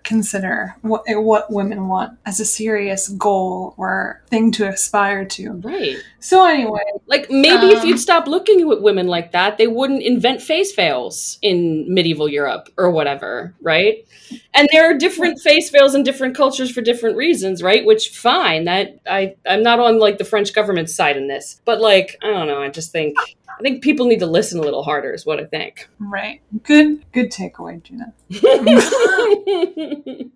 consider what, what women want as a serious goal or thing to aspire to. Right. So anyway, like maybe um, if you'd um, stop looking at women like that, they wouldn't invent face veils in medieval Europe or whatever, right? And there are different face veils in different cultures for different reasons, right? Which fine. That I I'm not on like the French government side in this, but like I don't know. I just think I think people need to listen a little harder, is what I think. Right. Good. Good takeaway, Jina. [laughs]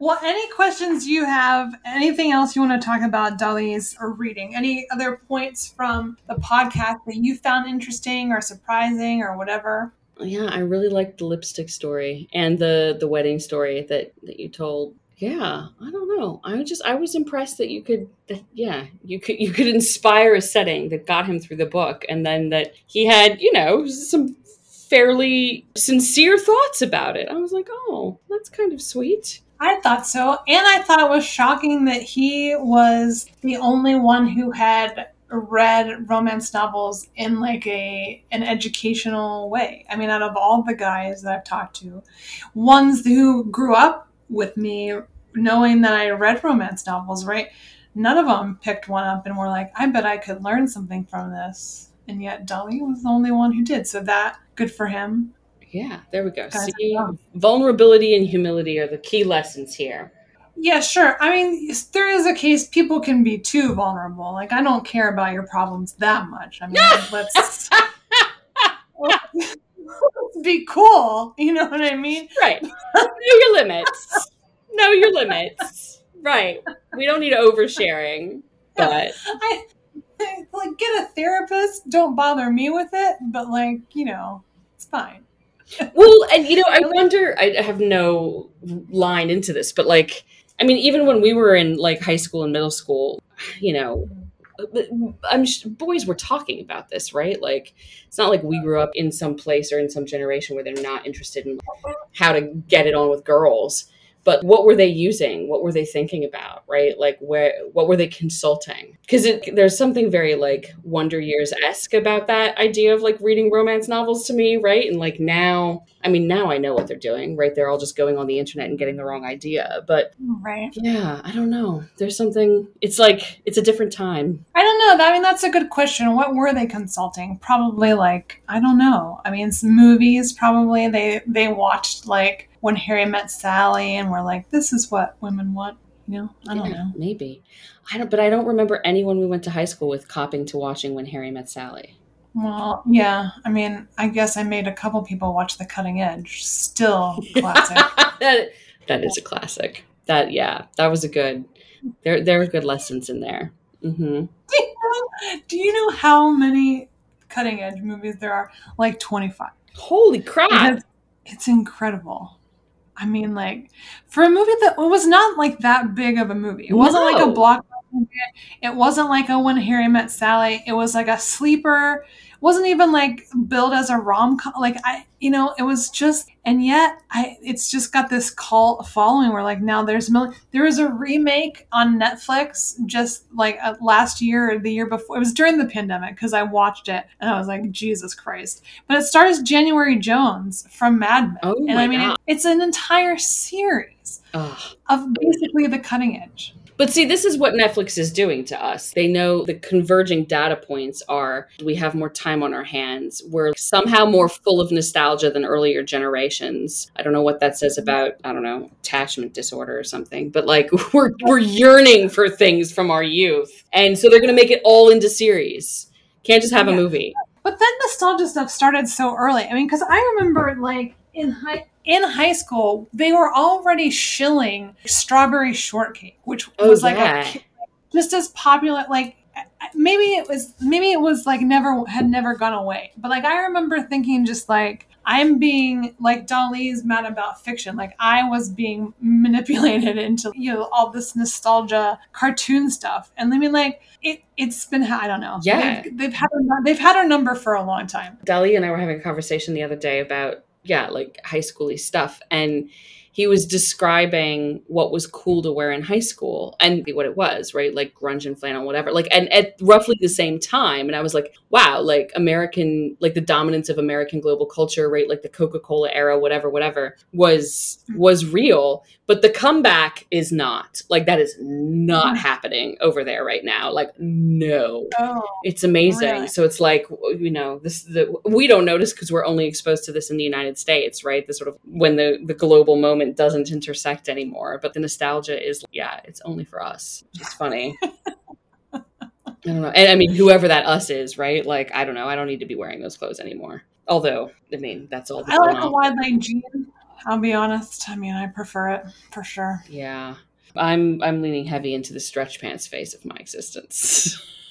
well, any questions you have? Anything else you want to talk about, Daly's or reading? Any other points from the podcast that you found interesting or surprising or whatever? Yeah, I really liked the lipstick story and the the wedding story that that you told yeah i don't know i just i was impressed that you could that, yeah you could you could inspire a setting that got him through the book and then that he had you know some fairly sincere thoughts about it i was like oh that's kind of sweet I thought so. And I thought it was shocking that he was the only one who had read romance novels in like a an educational way. I mean, out of all the guys that I've talked to, ones who grew up with me knowing that I read romance novels, right? None of them picked one up and were like, I bet I could learn something from this. And yet Daly was the only one who did. So that good for him. Yeah, there we go. See, vulnerability and humility are the key lessons here. Yeah, sure. I mean, there is a case people can be too vulnerable. Like, I don't care about your problems that much. I mean, [laughs] let's be cool. You know what I mean? Right. know your limits know your limits. right. We don't need oversharing, but [laughs] I, like get a therapist. Don't bother me with it, but like you know, it's fine. well, and you know, I [laughs] wonder. I have no line into this, but like, I mean, even when we were in like high school and middle school, you know, I'm boys were talking about this, right? Like, it's not like we grew up in some place or in some generation where they're not interested in how to get it on with girls but what were they using? What were they thinking about right? Like where what were they consulting? Because there's something very like wonder years esque about that idea of like reading romance novels to me right? And like now i mean now i know what they're doing right? They're all just going on the internet and getting the wrong idea but mm, right. yeah i don't know. There's something it's like it's a different time. I don't know. I mean that's a good question. What were they consulting? Probably like i don't know. I mean movies probably. They they watched like when Harry met Sally and we're like, this is what women want. You know, I don't yeah, know. Maybe. I don't, but I don't remember anyone we went to high school with copping to watching When Harry Met Sally. Well, yeah. I mean, I guess I made a couple people watch The Cutting Edge. Still [laughs] classic. that, that is a classic. That yeah, that was a good. There there are good lessons in there. Mm-hmm. Do, you know, do you know how many Cutting Edge movies there are? Like twenty five. Holy crap! it's incredible. I mean, like for a movie that it was not like that big of a movie. It wasn't no. like a blockbuster. It wasn't like a When Harry Met Sally. It was like a sleeper wasn't even like billed as a rom com. Like I, you know, it was just, and yet I, it's just got this cult following where like now there's mil- there was a remake on Netflix just like uh, last year or the year before. It was during the pandemic because I watched it and I was like, Jesus Christ! But it stars January Jones from Mad Men, oh and I mean, it, it's an entire series Ugh. of basically the cutting edge. But see, this is what Netflix is doing to us. They know the converging data points are we have more time on our hands. We're somehow more full of nostalgia than earlier generations. I don't know what that says about, I don't know, attachment disorder or something, but like [laughs] we're we're yearning for things from our youth. And so they're going to make it all into series. Can't just have yeah. a movie. But then nostalgia stuff started so early. I mean, cuz I remember like in high in high school, they were already shilling strawberry shortcake, which oh, was like yeah. a, just as popular. Like maybe it was maybe it was like never had never gone away, but like I remember thinking just like I'm being like Daly's mad about fiction. Like I was being manipulated into you know all this nostalgia cartoon stuff, and I mean like it it's been I don't know Yeah. they've, they've had a, they've had our number for a long time. Dali and I were having a conversation the other day about yeah, like high schooly stuff, and he was describing what was cool to wear in high school and what it was, right? Like grunge and flannel, whatever. Like, and at roughly the same time, and I was like, wow, like American, like the dominance of American global culture, right? Like the Coca Cola era, whatever, whatever, was was real, but the comeback is not. Like that is not mm. happening over there right now. Like, no. Oh, It's amazing. Really? So it's like you know this the we don't notice because we're only exposed to this in the United States, right? The sort of when the the global moment doesn't intersect anymore, but the nostalgia is yeah, it's only for us, which is funny. [laughs] I don't know, and I mean whoever that us is, right? Like I don't know, I don't need to be wearing those clothes anymore. Although I mean that's all. I like a wide leg jean. I'll be honest. I mean, I prefer it for sure. Yeah, I'm I'm leaning heavy into the stretch pants phase of my existence. [laughs]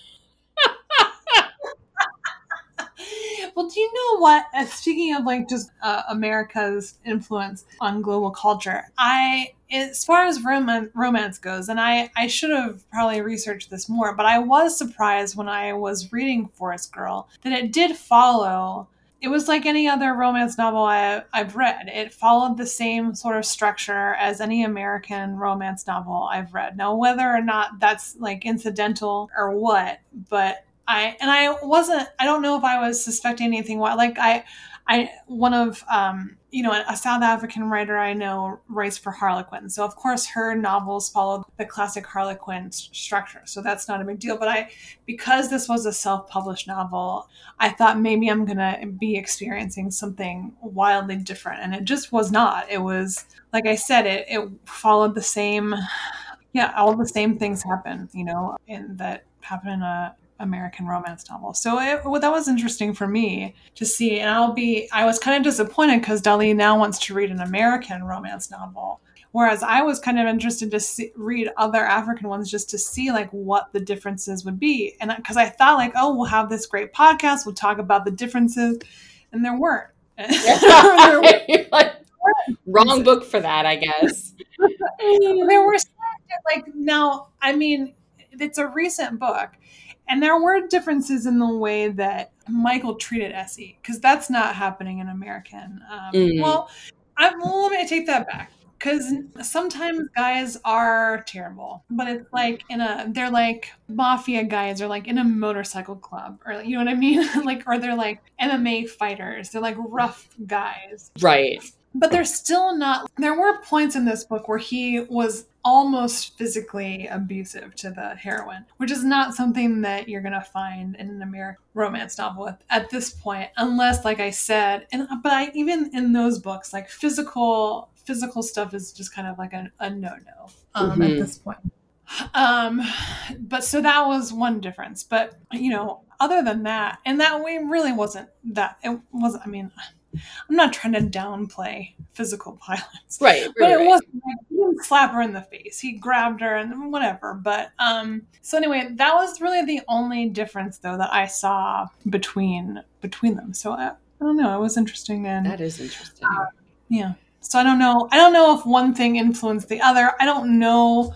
Well, do you know what? Uh, speaking of like just uh, America's influence on global culture, I, as far as rom- romance goes, and I, I should have probably researched this more, but I was surprised when I was reading Forest Girl that it did follow. It was like any other romance novel I, I've read. It followed the same sort of structure as any American romance novel I've read. Now, whether or not that's like incidental or what, but I and I wasn't. I don't know if I was suspecting anything. Like I, I one of um, you know a South African writer I know writes for Harlequin, so of course her novels followed the classic Harlequin s- structure. So that's not a big deal. But I, because this was a self-published novel, I thought maybe I'm gonna be experiencing something wildly different, and it just was not. It was like I said, it it followed the same. Yeah, all the same things happen, you know, in that happen in a American romance novel. So it, well, that was interesting for me to see. And I'll be, I was kind of disappointed because Daly now wants to read an American romance novel. Whereas I was kind of interested to see, read other African ones just to see like what the differences would be. And because I thought like, oh, we'll have this great podcast, we'll talk about the differences. And there weren't. [laughs] [laughs] there, were, You're like, wrong book for that, I guess. [laughs] there were like now, I mean, it's a recent book and there were differences in the way that Michael treated Essie because that's not happening in American. Um, Mm. Well, I, well, let me take that back because sometimes guys are terrible, but it's like in a they're like mafia guys or like in a motorcycle club or you know what I mean, [laughs] like or they're like MMA fighters. They're like rough guys Right. But they're still not there were points in this book where he was almost physically abusive to the heroine which is not something that you're going to find in an american romance novel at, at this point unless like i said and but i even in those books like physical physical stuff is just kind of like a, a no-no um, at Mhm. this point um but so that was one difference but you know other than that and that way really wasn't that it wasn't i mean i'm not trying to downplay physical [laughs] violence Right. but it right. wasn't like he didn't slap her in the face he grabbed her and whatever but um so anyway that was really the only difference though that i saw between between them so i, I don't know it was interesting and That is interesting. yeah. So I don't know. I don't know if one thing influenced the other. I don't know.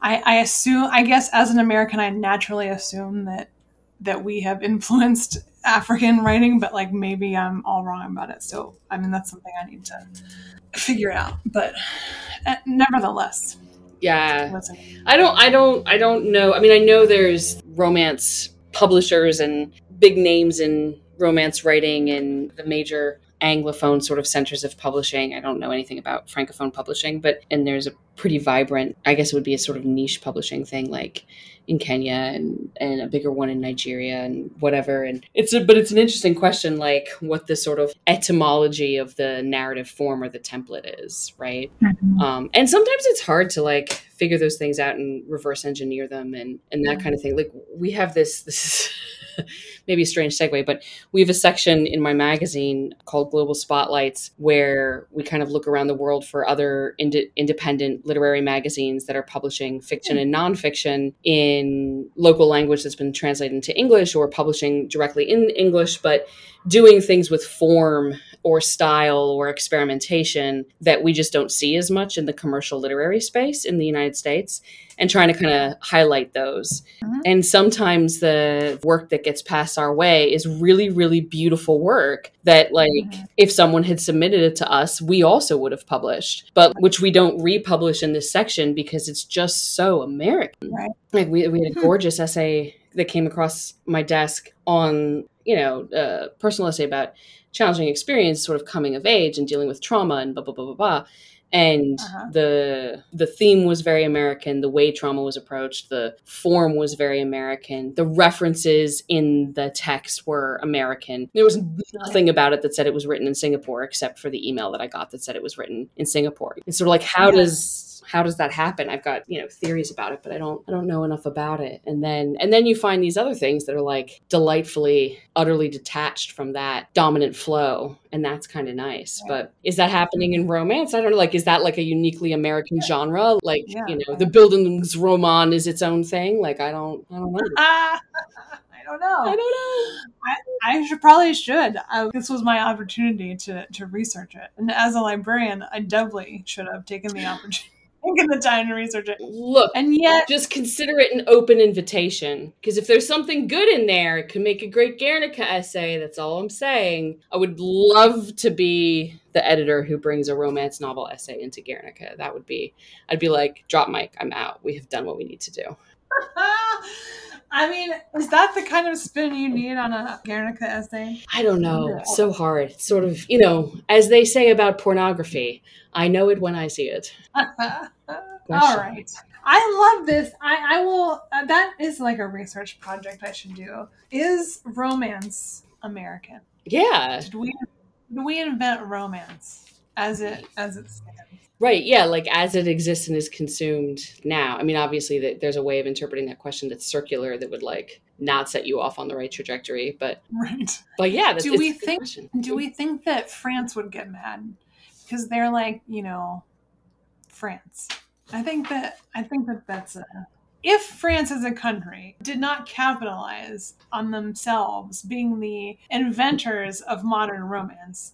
I, I assume. I guess as an American, I naturally assume that that we have [laughs] influenced African writing, but like maybe I'm all wrong about it. So I mean, that's something I need to figure out. But uh, nevertheless, yeah. I don't I don't I don't know. I mean, I know there's romance publishers and big names in romance writing and the major anglophone sort of centers of publishing. I don't know anything about francophone publishing, but and there's a pretty vibrant, I guess it would be a sort of niche publishing thing like in Kenya and and a bigger one in Nigeria and whatever. And it's a but it's an interesting question like what the sort of etymology of the narrative form or the template is, right? um, and sometimes it's hard to like figure those things out and reverse engineer them and and that kind of thing like we have this [laughs] this is [laughs] maybe a strange segue but we have a section in my magazine called global spotlights where we kind of look around the world for other ind- independent literary magazines that are publishing fiction and nonfiction in local language that's been translated into english or publishing directly in english but doing things with form or style or experimentation that we just don't see as much in the commercial literary space in the United States and trying to kind of highlight those. Mm-hmm. And sometimes the work that gets passed our way is really, really beautiful work that, like, mm-hmm. if someone had submitted it to us, we also would have published, but which we don't republish in this section because it's just so American. Right. Like, we, we had a hmm. gorgeous essay that came across my desk on, you know, a personal essay about challenging experience, sort of coming of age and dealing with trauma and blah, blah, blah, blah, blah and uh-huh. the the theme was very american the way trauma was approached the form was very american the references in the text were american there was nothing about it that said it was written in singapore except for the email that i got that said it was written in singapore it's sort of like how yeah. does how does that happen i've got you know theories about it but i don't i don't know enough about it and then and then you find these other things that are like delightfully utterly detached from that dominant flow and that's kind of nice but is that happening in romance i don't know like is that like a uniquely american yeah. genre like yeah. you know the bildungsroman is its own thing like i don't i don't know [laughs] I don't know. I don't know. I, I should probably should. I, this was my opportunity to to research it, and as a librarian, I doubly should have taken the opportunity taking the time to research it. Look, and yet just consider it an open invitation. Because if there's something good in there, it could make a great Guernica essay. That's all I'm saying. I would love to be the editor who brings a romance novel essay into Guernica. That would be, I'd be like, drop mic, I'm out. We have done what we need to do. [laughs] I mean, is that the kind of spin you need on a Guernica essay? I don't know. So hard. It's sort of, you know, as they say about pornography, I know it when I see it. [laughs] All right. I love this. I, I will, uh, that is like a research project I should do. Is romance American? Yeah. Did we, did we invent romance as it, as it stands? Right. Yeah. Like as it exists and is consumed now. I mean, obviously, there's a way of interpreting that question that's circular that would like not set you off on the right trajectory. But right. But yeah. do we think? Do we think that France would get mad because they're like you know, France? I think that I think that that's a. If France as a country did not capitalize on themselves being the inventors of modern romance,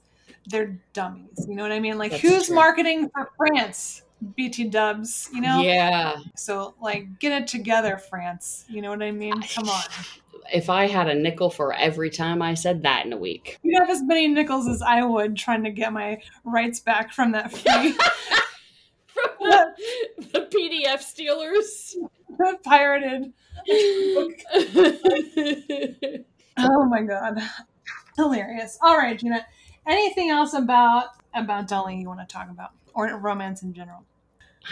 they're dummies. You know what I mean? Like, That's who's true. marketing for France? BT dubs, you know? Yeah. So, like, get it together, France. You know what I mean? Come on. [sighs] If I had a nickel for every time I said that in a week, you'd have as many nickels as I would trying to get my rights back from that free. [laughs] [laughs] from the, the PDF stealers. The pirated. [laughs] oh my god. Hilarious. All right, Jina anything else about about Daly you want to talk about, or romance in general?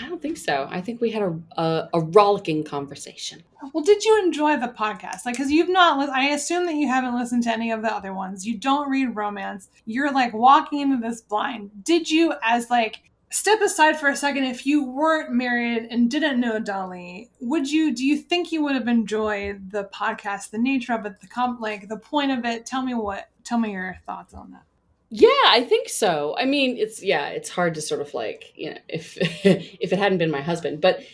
I don't think so. I think we had a a, a rollicking conversation. Well, did you enjoy the podcast? Like, because you've not, I assume that you haven't listened to any of the other ones. You don't read romance. You're like walking into this blind. Did you, as like, step aside for a second? If you weren't married and didn't know Daly, would you? Do you think you would have enjoyed the podcast, the nature of it, the comp, like the point of it? Tell me what. Tell me your thoughts on that. Yeah, I think so. I mean, it's yeah, it's hard to sort of like, you know, if [laughs] if it hadn't been my husband, but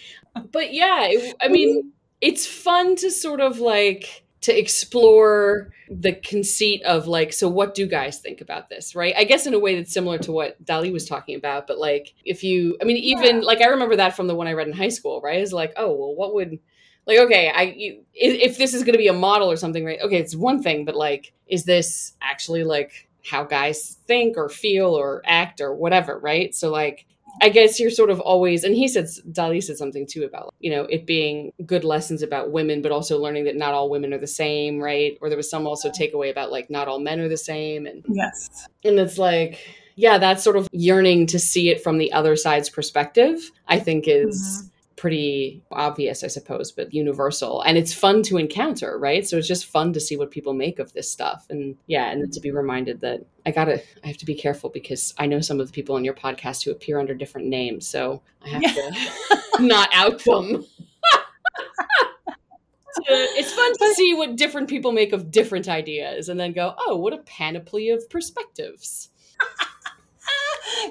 but yeah, it, I mean, it's fun to sort of like to explore the conceit of like so what do guys think about this right i guess in a way that's similar to what Daly was talking about but like if you i mean even yeah. like i remember that from the one i read in high school right it's like oh well what would like okay i you, if this is going to be a model or something right okay it's one thing but like is this actually like how guys think or feel or act or whatever, right? So like I guess you're sort of always, and he said, Daly said something too about, you know, it being good lessons about women, but also learning that not all women are the same, right? Or there was some also takeaway about like not all men are the same. And yes. And it's like, yeah, that sort of yearning to see it from the other side's perspective, I think is. Mm-hmm pretty obvious, I suppose, but universal. And it's fun to encounter, right? So it's just fun to see what people make of this stuff. And yeah, and to be reminded that I gotta, I have to be careful because I know some of the people on your podcast who appear under different names. So I have yeah. to [laughs] [laughs] not out them. [laughs] it's fun to see what different people make of different ideas and then go, oh, what a panoply of perspectives.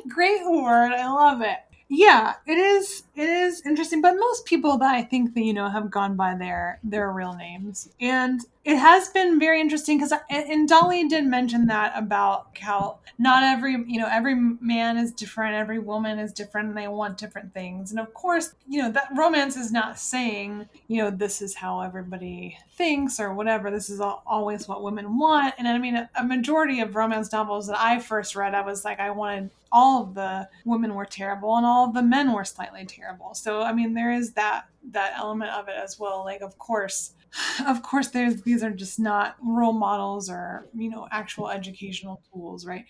Great word. I love it. Yeah, it is it is interesting, but most people that I think that you know have gone by their their real names, and it has been very interesting because and Daly did mention that about how not every you know every man is different, every woman is different, and they want different things, and of course you know that romance is not saying you know this is how everybody thinks or whatever. This is always what women want, and I mean a, a majority of romance novels that I first read, I was like I wanted all of the women were terrible and all of the men were slightly terrible. So I mean there is that that element of it as well. Like of course [sighs] of course there's these are just not role models or you know actual educational tools right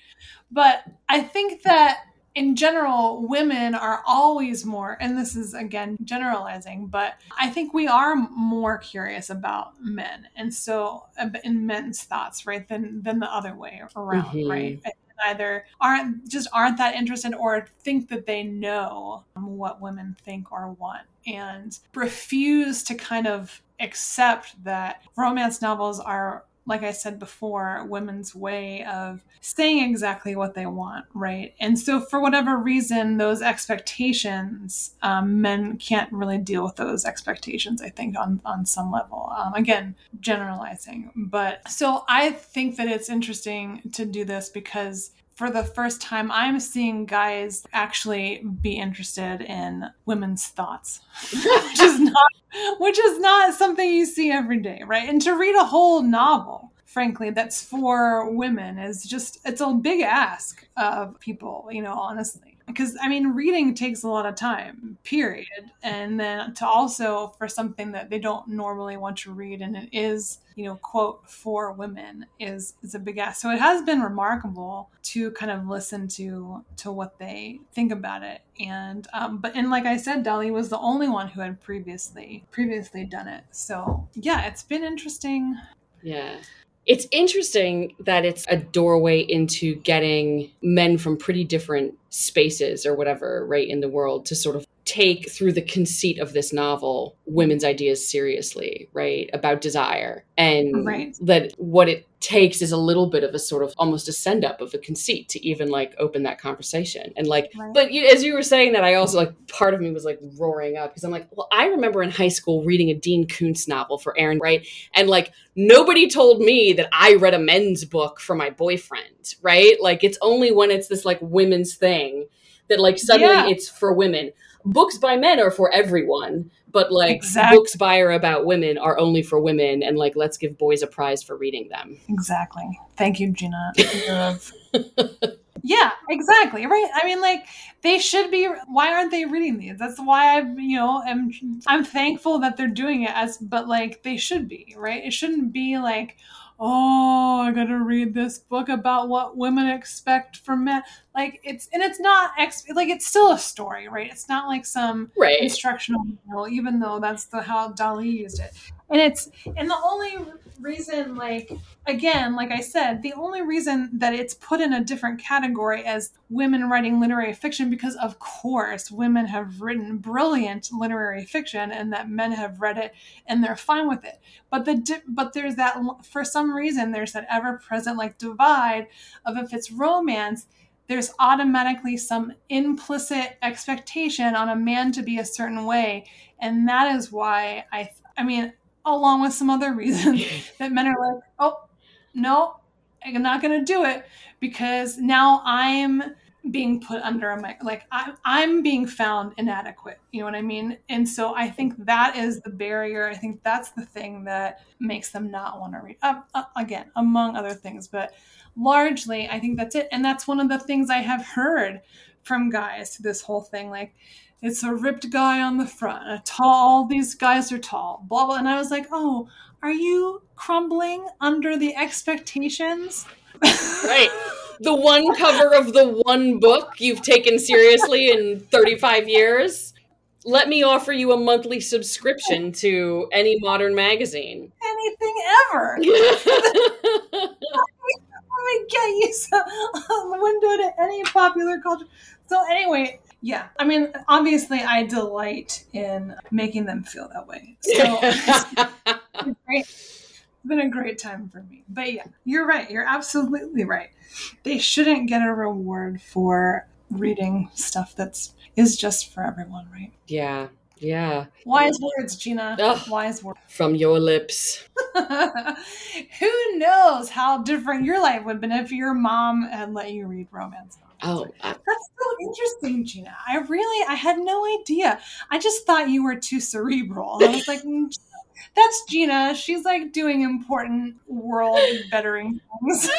but i think that in general women are always more and this is again generalizing but i think we are more curious about men and so in men's thoughts right than than the other way around mm-hmm. right either aren't just aren't that interested or think that they know what women think or want and refuse to kind of accept that romance novels are like I said before, women's way of saying exactly what they want, right? And so, for whatever reason, those expectations, um, men can't really deal with those expectations, I think, on, on some level. Um, again, generalizing. But so I think that it's interesting to do this because for the first time, I'm seeing guys actually be interested in women's thoughts, [laughs] which is not which is not something you see every day, right? And to read a whole novel, frankly, that's for women is just it's a big ask of people, you know, honestly because I mean, reading takes a lot of time, period. And then to also for something that they don't normally want to read, and it is, you know, quote for women is is a big ask. So it has been remarkable to kind of listen to to what they think about it. And um, but and like I said, Daly was the only one who had previously previously done it. So yeah, it's been interesting. Yeah it's interesting that it's a doorway into getting men from pretty different spaces or whatever, right, in the world to sort of take through the conceit of this novel women's ideas seriously, right? About desire. And right. that what it takes is a little bit of a sort of almost a send up of a conceit to even like open that conversation. And like, right. but you, as you were saying that, I also like part of me was like roaring up because I'm like, well, I remember in high school reading a Dean Koontz novel for Aaron, right? And like, nobody told me that I read a men's book for my boyfriend, right? Like, it's only when it's this like women's thing that like suddenly yeah. it's for women books by men are for everyone but like exactly. books by or about women are only for women and like let's give boys a prize for reading them. Exactly. Thank you Jina. [laughs] Yeah exactly right? I mean like they should be why aren't they reading these? That's why i you know am i'm thankful that they're doing it as but like they should be right? It shouldn't be like oh, I gotta read this book about what women expect from men. Like it's and it's not ex- like it's still a story, right? It's not like some right. instructional manual, even though that's the how Daly used it. And it's and the only reason, like again, like I said, the only reason that it's put in a different category as women writing literary fiction, because of course women have written brilliant literary fiction, and that men have read it and they're fine with it. But the but there's that for some reason there's that ever present like divide of if it's romance there's automatically some implicit expectation on a man to be a certain way and that is why i i mean along with some other [laughs] reasons [laughs] that men are like, oh, no, I'm not going to do it because now I'm being put under a mic. Like I, I'm being found inadequate. You know what I mean? And so I think that is the barrier. I think that's the thing that makes them not want to read. Uh, uh, again, among other things, but largely, I think that's it. And that's one of the things I have heard from guys this whole thing. Like, it's a ripped guy on the front, a tall, these guys are tall, blah, blah. And I was like, oh, are you crumbling under the expectations? right. The one cover of the one book you've taken seriously in 35 years. Let me offer you a monthly subscription to any modern magazine. Anything ever. [laughs] [laughs] Me get you some window to any popular culture. So anyway, yeah. I mean, obviously, I delight in making them feel that way. So [laughs] it's, great. it's been a great time for me. But yeah, you're right. You're absolutely right. They shouldn't get a reward for reading stuff that's is just for everyone, right? Yeah. Yeah. Wise words, Jina. Ugh. Wise words. From your lips. [laughs] Who knows how different your life would have been if your mom had let you read romance novels? Oh, I, That's so interesting, Jina. I really, I had no idea. I just thought you were too cerebral. I was like, "Mm, [laughs] that's Jina. She's like doing important world bettering things.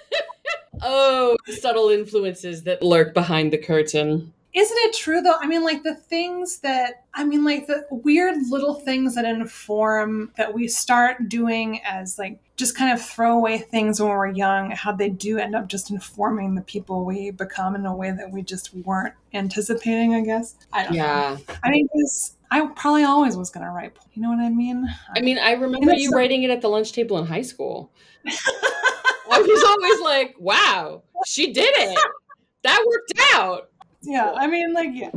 [laughs] oh, subtle influences that lurk behind the curtain. Isn't it true though? I mean, like the things that, I mean, like the weird little things that inform that we start doing as like just kind of throwaway things when we're young, how they do end up just informing the people we become in a way that we just weren't anticipating, I guess. I don't know. Yeah. I mean, 'cause I probably always was going to write. You know what I mean? I mean, I remember you so- writing it at the lunch table in high school. [laughs] I was always like, wow, she did it. That worked out. Yeah. I mean, like, yeah.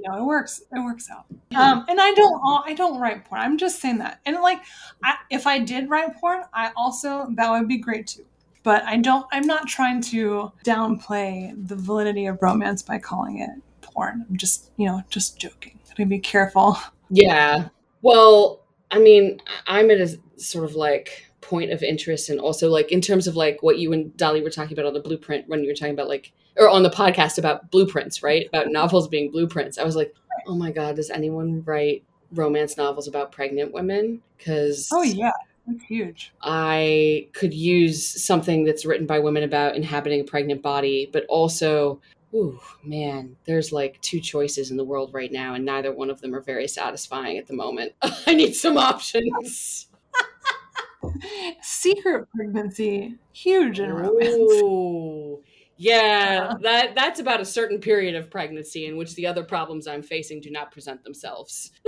No, it works. It works out. Um, and I don't. I don't write porn. I'm just saying that. And like, I, if I did write porn, I also that would be great too. But I don't. I'm not trying to downplay the validity of romance by calling it porn. I'm just, you know, just joking. Gotta be careful. Yeah. Well, I mean, I'm at a sort of like point of interest and also like in terms of like what you and Daly were talking about on the blueprint when you were talking about like or on the podcast about blueprints, right? About novels being blueprints. I was like, "Oh my god, does anyone write romance novels about pregnant women?" Cuz Oh yeah, that's huge. I could use something that's written by women about inhabiting a pregnant body, but also, ooh, man, there's like two choices in the world right now, and neither one of them are very satisfying at the moment. [laughs] I need some options. [laughs] Secret pregnancy, huge in romance. Ooh. [laughs] Yeah, [laughs] that that's about a certain period of pregnancy in which the other problems I'm facing do not present themselves. [laughs]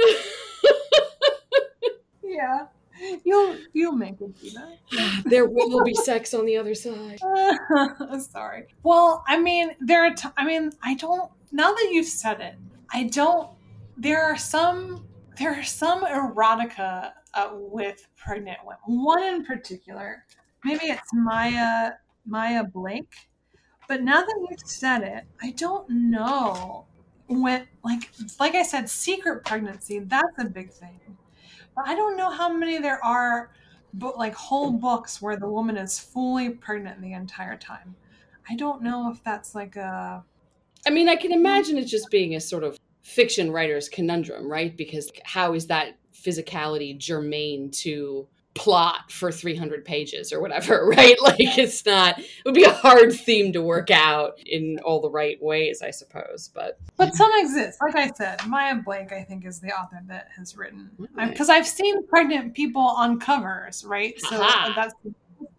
Yeah, you'll you'll make it, Jina. [sighs] there will be sex on the other side. [laughs] Sorry. Well, I mean, there are. T- I mean, I don't. Now that you've said it, I don't. There are some. There are some erotica uh, with pregnant women. One in particular. Maybe it's Maya Maya Blake. But now that you've said it, I don't know when. Like like I said, secret pregnancy. That's a big thing. But I don't know how many there are but like whole books where the woman is fully pregnant the entire time. I don't know if that's like a I mean, I can imagine it just being a sort of fiction writer's conundrum, right? Because how is that physicality germane to plot for 300 pages or whatever, [laughs] right? Like, it's not, it would be a hard theme to work out in all the right ways, I suppose. But but some exist. Like I said, Maya Blake I think is the author that has written Right. because I've seen pregnant people on covers, right? So Aha. that's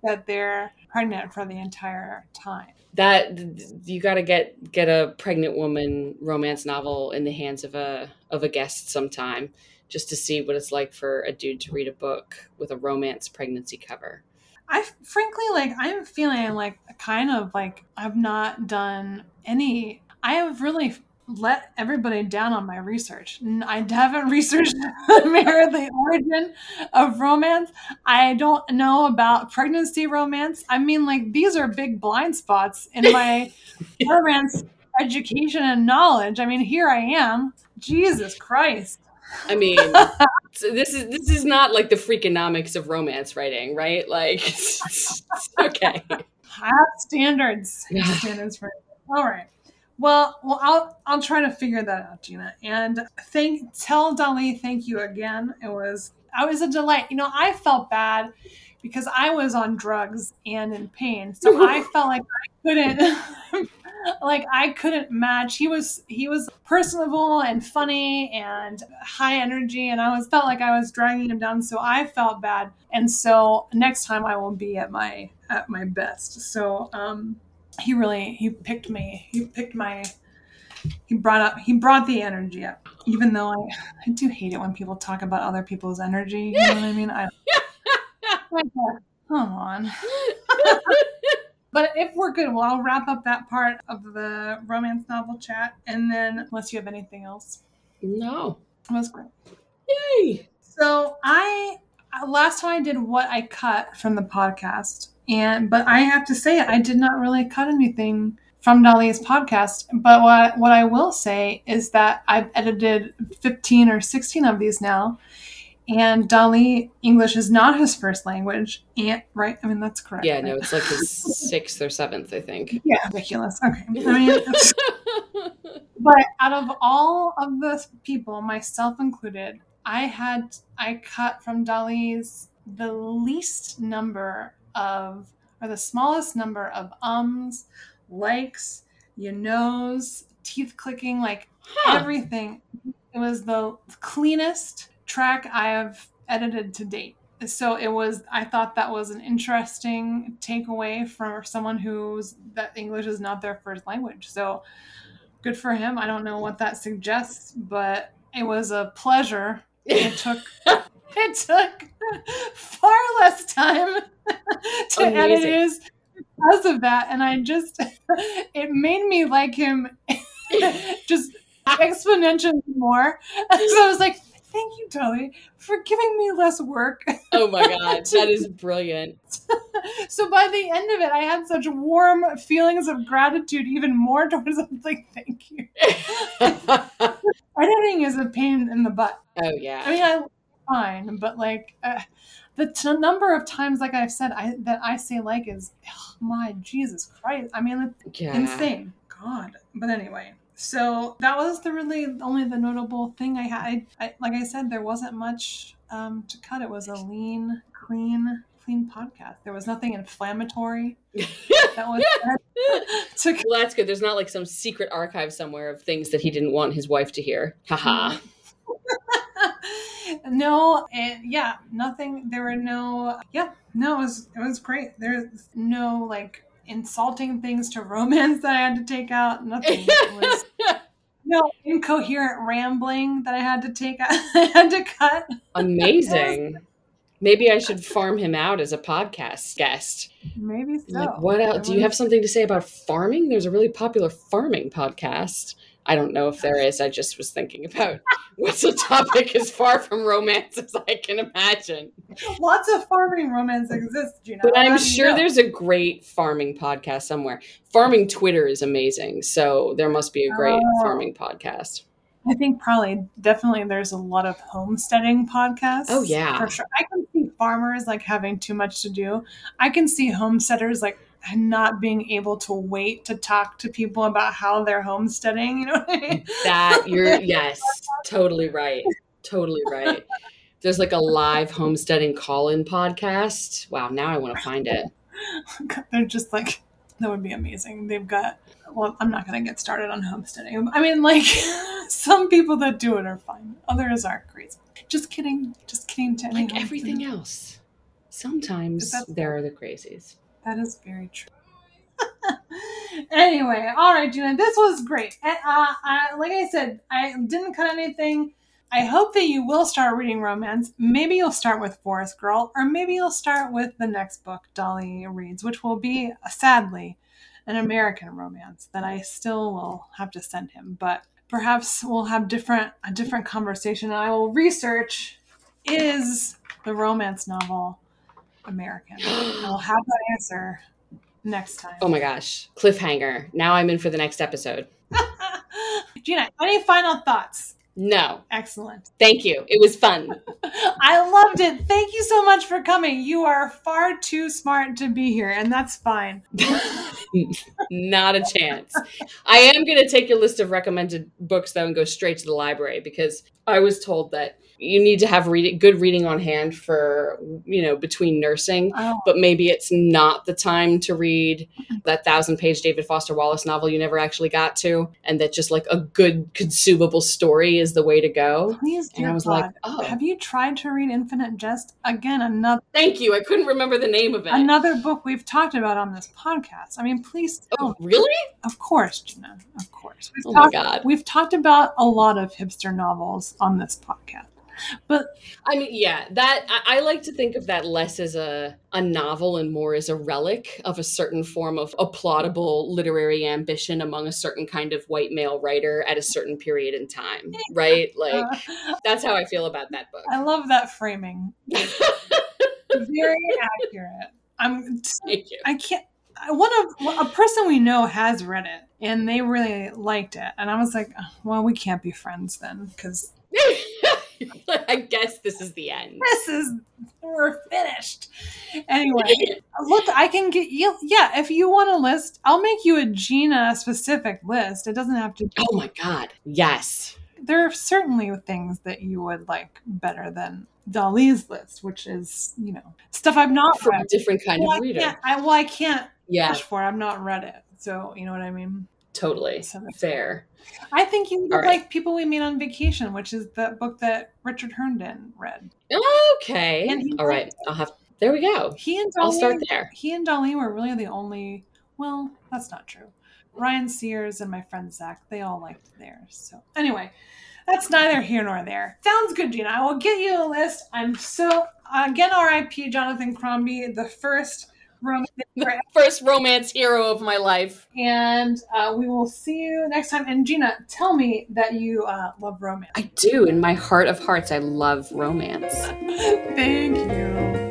that they're pregnant for the entire time. that you got to get get a pregnant woman romance novel in the hands of a of a guest sometime just to see what it's like for a dude to read a book with a romance pregnancy cover. I frankly like I'm feeling like kind of like I've not done any I have really let everybody down on my research. I haven't [laughs] researched the the origin of romance. I don't know about pregnancy romance. I mean, like these are big blind spots in my [laughs] romance education and knowledge. I mean, here I am. Jesus Christ. I mean, [laughs] this is this is not like the freakonomics of romance writing, right? Like, [laughs] okay, have standards. Standards for all right. Well, well, I'll I'll try to figure that out, Jina. And thank tell Daly thank you again. It was I was a delight. You know, I felt bad because I was on drugs and in pain, so [laughs] I felt like I couldn't like I couldn't match. He was he was personable and funny and high energy, and I was felt like I was dragging him down. So I felt bad, and so next time I will be at my at my best. So um, he really he picked me. He picked my. He brought up. He brought the energy up. Even though I, I do hate it when people talk about other people's energy. You know what I mean? I. [laughs] Come on. [laughs] But if we're good, well, I'll wrap up that part of the romance novel chat, and then unless you have anything else, no, That was great. yay! So I last time I did what I cut from the podcast, and but I have to say I did not really cut anything from Daly's podcast. But what what I will say is that I've edited 15 or 16 of these now. And Daly English is not his first language. And right? I mean that's correct. Yeah, right? no, it's like his [laughs] sixth or seventh, I think. Yeah, ridiculous. Okay. I mean [laughs] but out of all of the people, myself included, I had I cut from Daly's the least number of or the smallest number of ums, likes, you knows, teeth clicking, like Huh. everything. It was the cleanest track I have edited to date. So it was I thought that was an interesting takeaway for someone who's that English is not their first language. So good for him. I don't know what that suggests, but it was a pleasure. It [laughs] took it took far less time [laughs] to edit Amazing. his because of that and I just it made me like him [laughs] just exponentially more. So I was like, thank you, Daly, for giving me less work. oh my god, that is [laughs] brilliant. so by the end of it, I had such warm feelings of gratitude, even more [laughs] towards him. Like, thank you. [laughs] Editing is a pain in the butt. Oh, yeah. I mean, I fine, but like uh, the t- number of times, like I've said, I that I say like is oh, my Jesus Christ. I mean, it's yeah. insane. God. But anyway, so that was the really only the notable thing I had. I, I, like I said, there wasn't much um, to cut. It was a lean, clean, clean podcast. There was nothing inflammatory [laughs] that was [laughs] to well, that's good. There's not like some secret archive somewhere of things that he didn't want his wife to hear. Haha. [laughs] no, and yeah, nothing. There were no, yeah, no, it was it was great. There's no like insulting things to romance that I had to take out. Nothing. It was no incoherent rambling that I had to take. [laughs] I had to cut. Amazing. Maybe I should farm him out as a podcast guest. Maybe so. Like, what else? Do you have something to say about farming? There's a really popular farming podcast. I don't know if there is. I just was thinking about [laughs] what's a topic as far from romance as I can imagine. lots of farming romance exists, Jina. But I'm sure know? there's a great farming podcast somewhere. Farming Twitter is amazing. So there must be a great Oh. farming podcast. I think probably definitely there's a lot of homesteading podcasts. Oh, yeah. for sure. I can see farmers like having too much to do. I can see homesteaders like not being able to wait to talk to people about how they're homesteading. You know what I mean? That [laughs] you're yes, totally right. Totally right. There's like a live homesteading call-in podcast. Wow, now I want to find it. [laughs] they're just like that would be amazing. They've got. Well, I'm not going to get started on homesteading. I mean, like [laughs] some people that do it are fine. Others are crazy. Just kidding. Just kidding. To Like everything else. Sometimes there are the crazies. That is very true. [laughs] anyway, all right, Jina, this was great. Uh, I, like I said, I didn't cut anything. I hope that you will start reading romance. Maybe you'll start with Forest Girl, or maybe you'll start with the next book Daly reads, which will be, sadly, an American romance that I still will have to send him. But perhaps we'll have different a different conversation, and I will research is the romance novel American. [gasps] I'll have that answer next time. Oh my gosh. Cliffhanger. Now I'm in for the next episode. [laughs] Jina, any final thoughts? No. Excellent. Thank you. It was fun. [laughs] I loved it. Thank you so much for coming. You are far too smart to be here, and that's fine. [laughs] Not a chance. I am going to take your list of recommended books though and go straight to the library because I was told that you need to have reading, good reading on hand for, you know, between nursing, Oh, but maybe it's not the time to read that thousand page David Foster Wallace novel you never actually got to, and that just like a good consumable story is the way to go. please, And I was God. like, oh, Have you tried to read Infinite Jest? Again, another thank you. I couldn't remember the name of it. another book we've talked about on this podcast. I mean, please oh, really? Of course, Jina. Of course. We've Oh my God. We've talked about a lot of hipster novels on this podcast. But I mean, yeah, that I, I like to think of that less as a a novel and more as a relic of a certain form of applaudable literary ambition among a certain kind of white male writer at a certain period in time, right? Like uh, that's how I feel about that book. I love that framing. [laughs] Very accurate. I'm Thank you. I can't one of a person we know has read it and they really liked it, and I was like, "Oh, well, we can't be friends then because [laughs] [laughs] I guess this is the end. this is we're finished. Anyway, [laughs] look, I can get you. Yeah, if you want a list, I'll make you a Jina specific list. It doesn't have to. Oh my god. Yes. There are certainly things that you would like better than Daly's list, which is you know stuff I've not From a read. different kind Well, of I reader. can't. I, well, I can't Yeah, push for. I'm not read it, so you know what I mean. Totally. So Fair. I think you right. like People We Meet on Vacation, which is the book that Richard Herndon read. Okay. All right. I'll have there we go. He and I'll start there. he and Darlene were really the only. Well, that's not true. Ryan Sears and my friend Zach, they all liked theirs. So anyway, that's neither here nor there. Sounds good, Jina. I will get you a list. I'm so again, R.I.P. Jonathan Crombie, the first romance, [laughs] The first romance hero of my life. and uh, we will see you next time. And Jina, tell me that you uh, love romance. I do. In my heart of hearts, I love romance. [laughs] Thank you.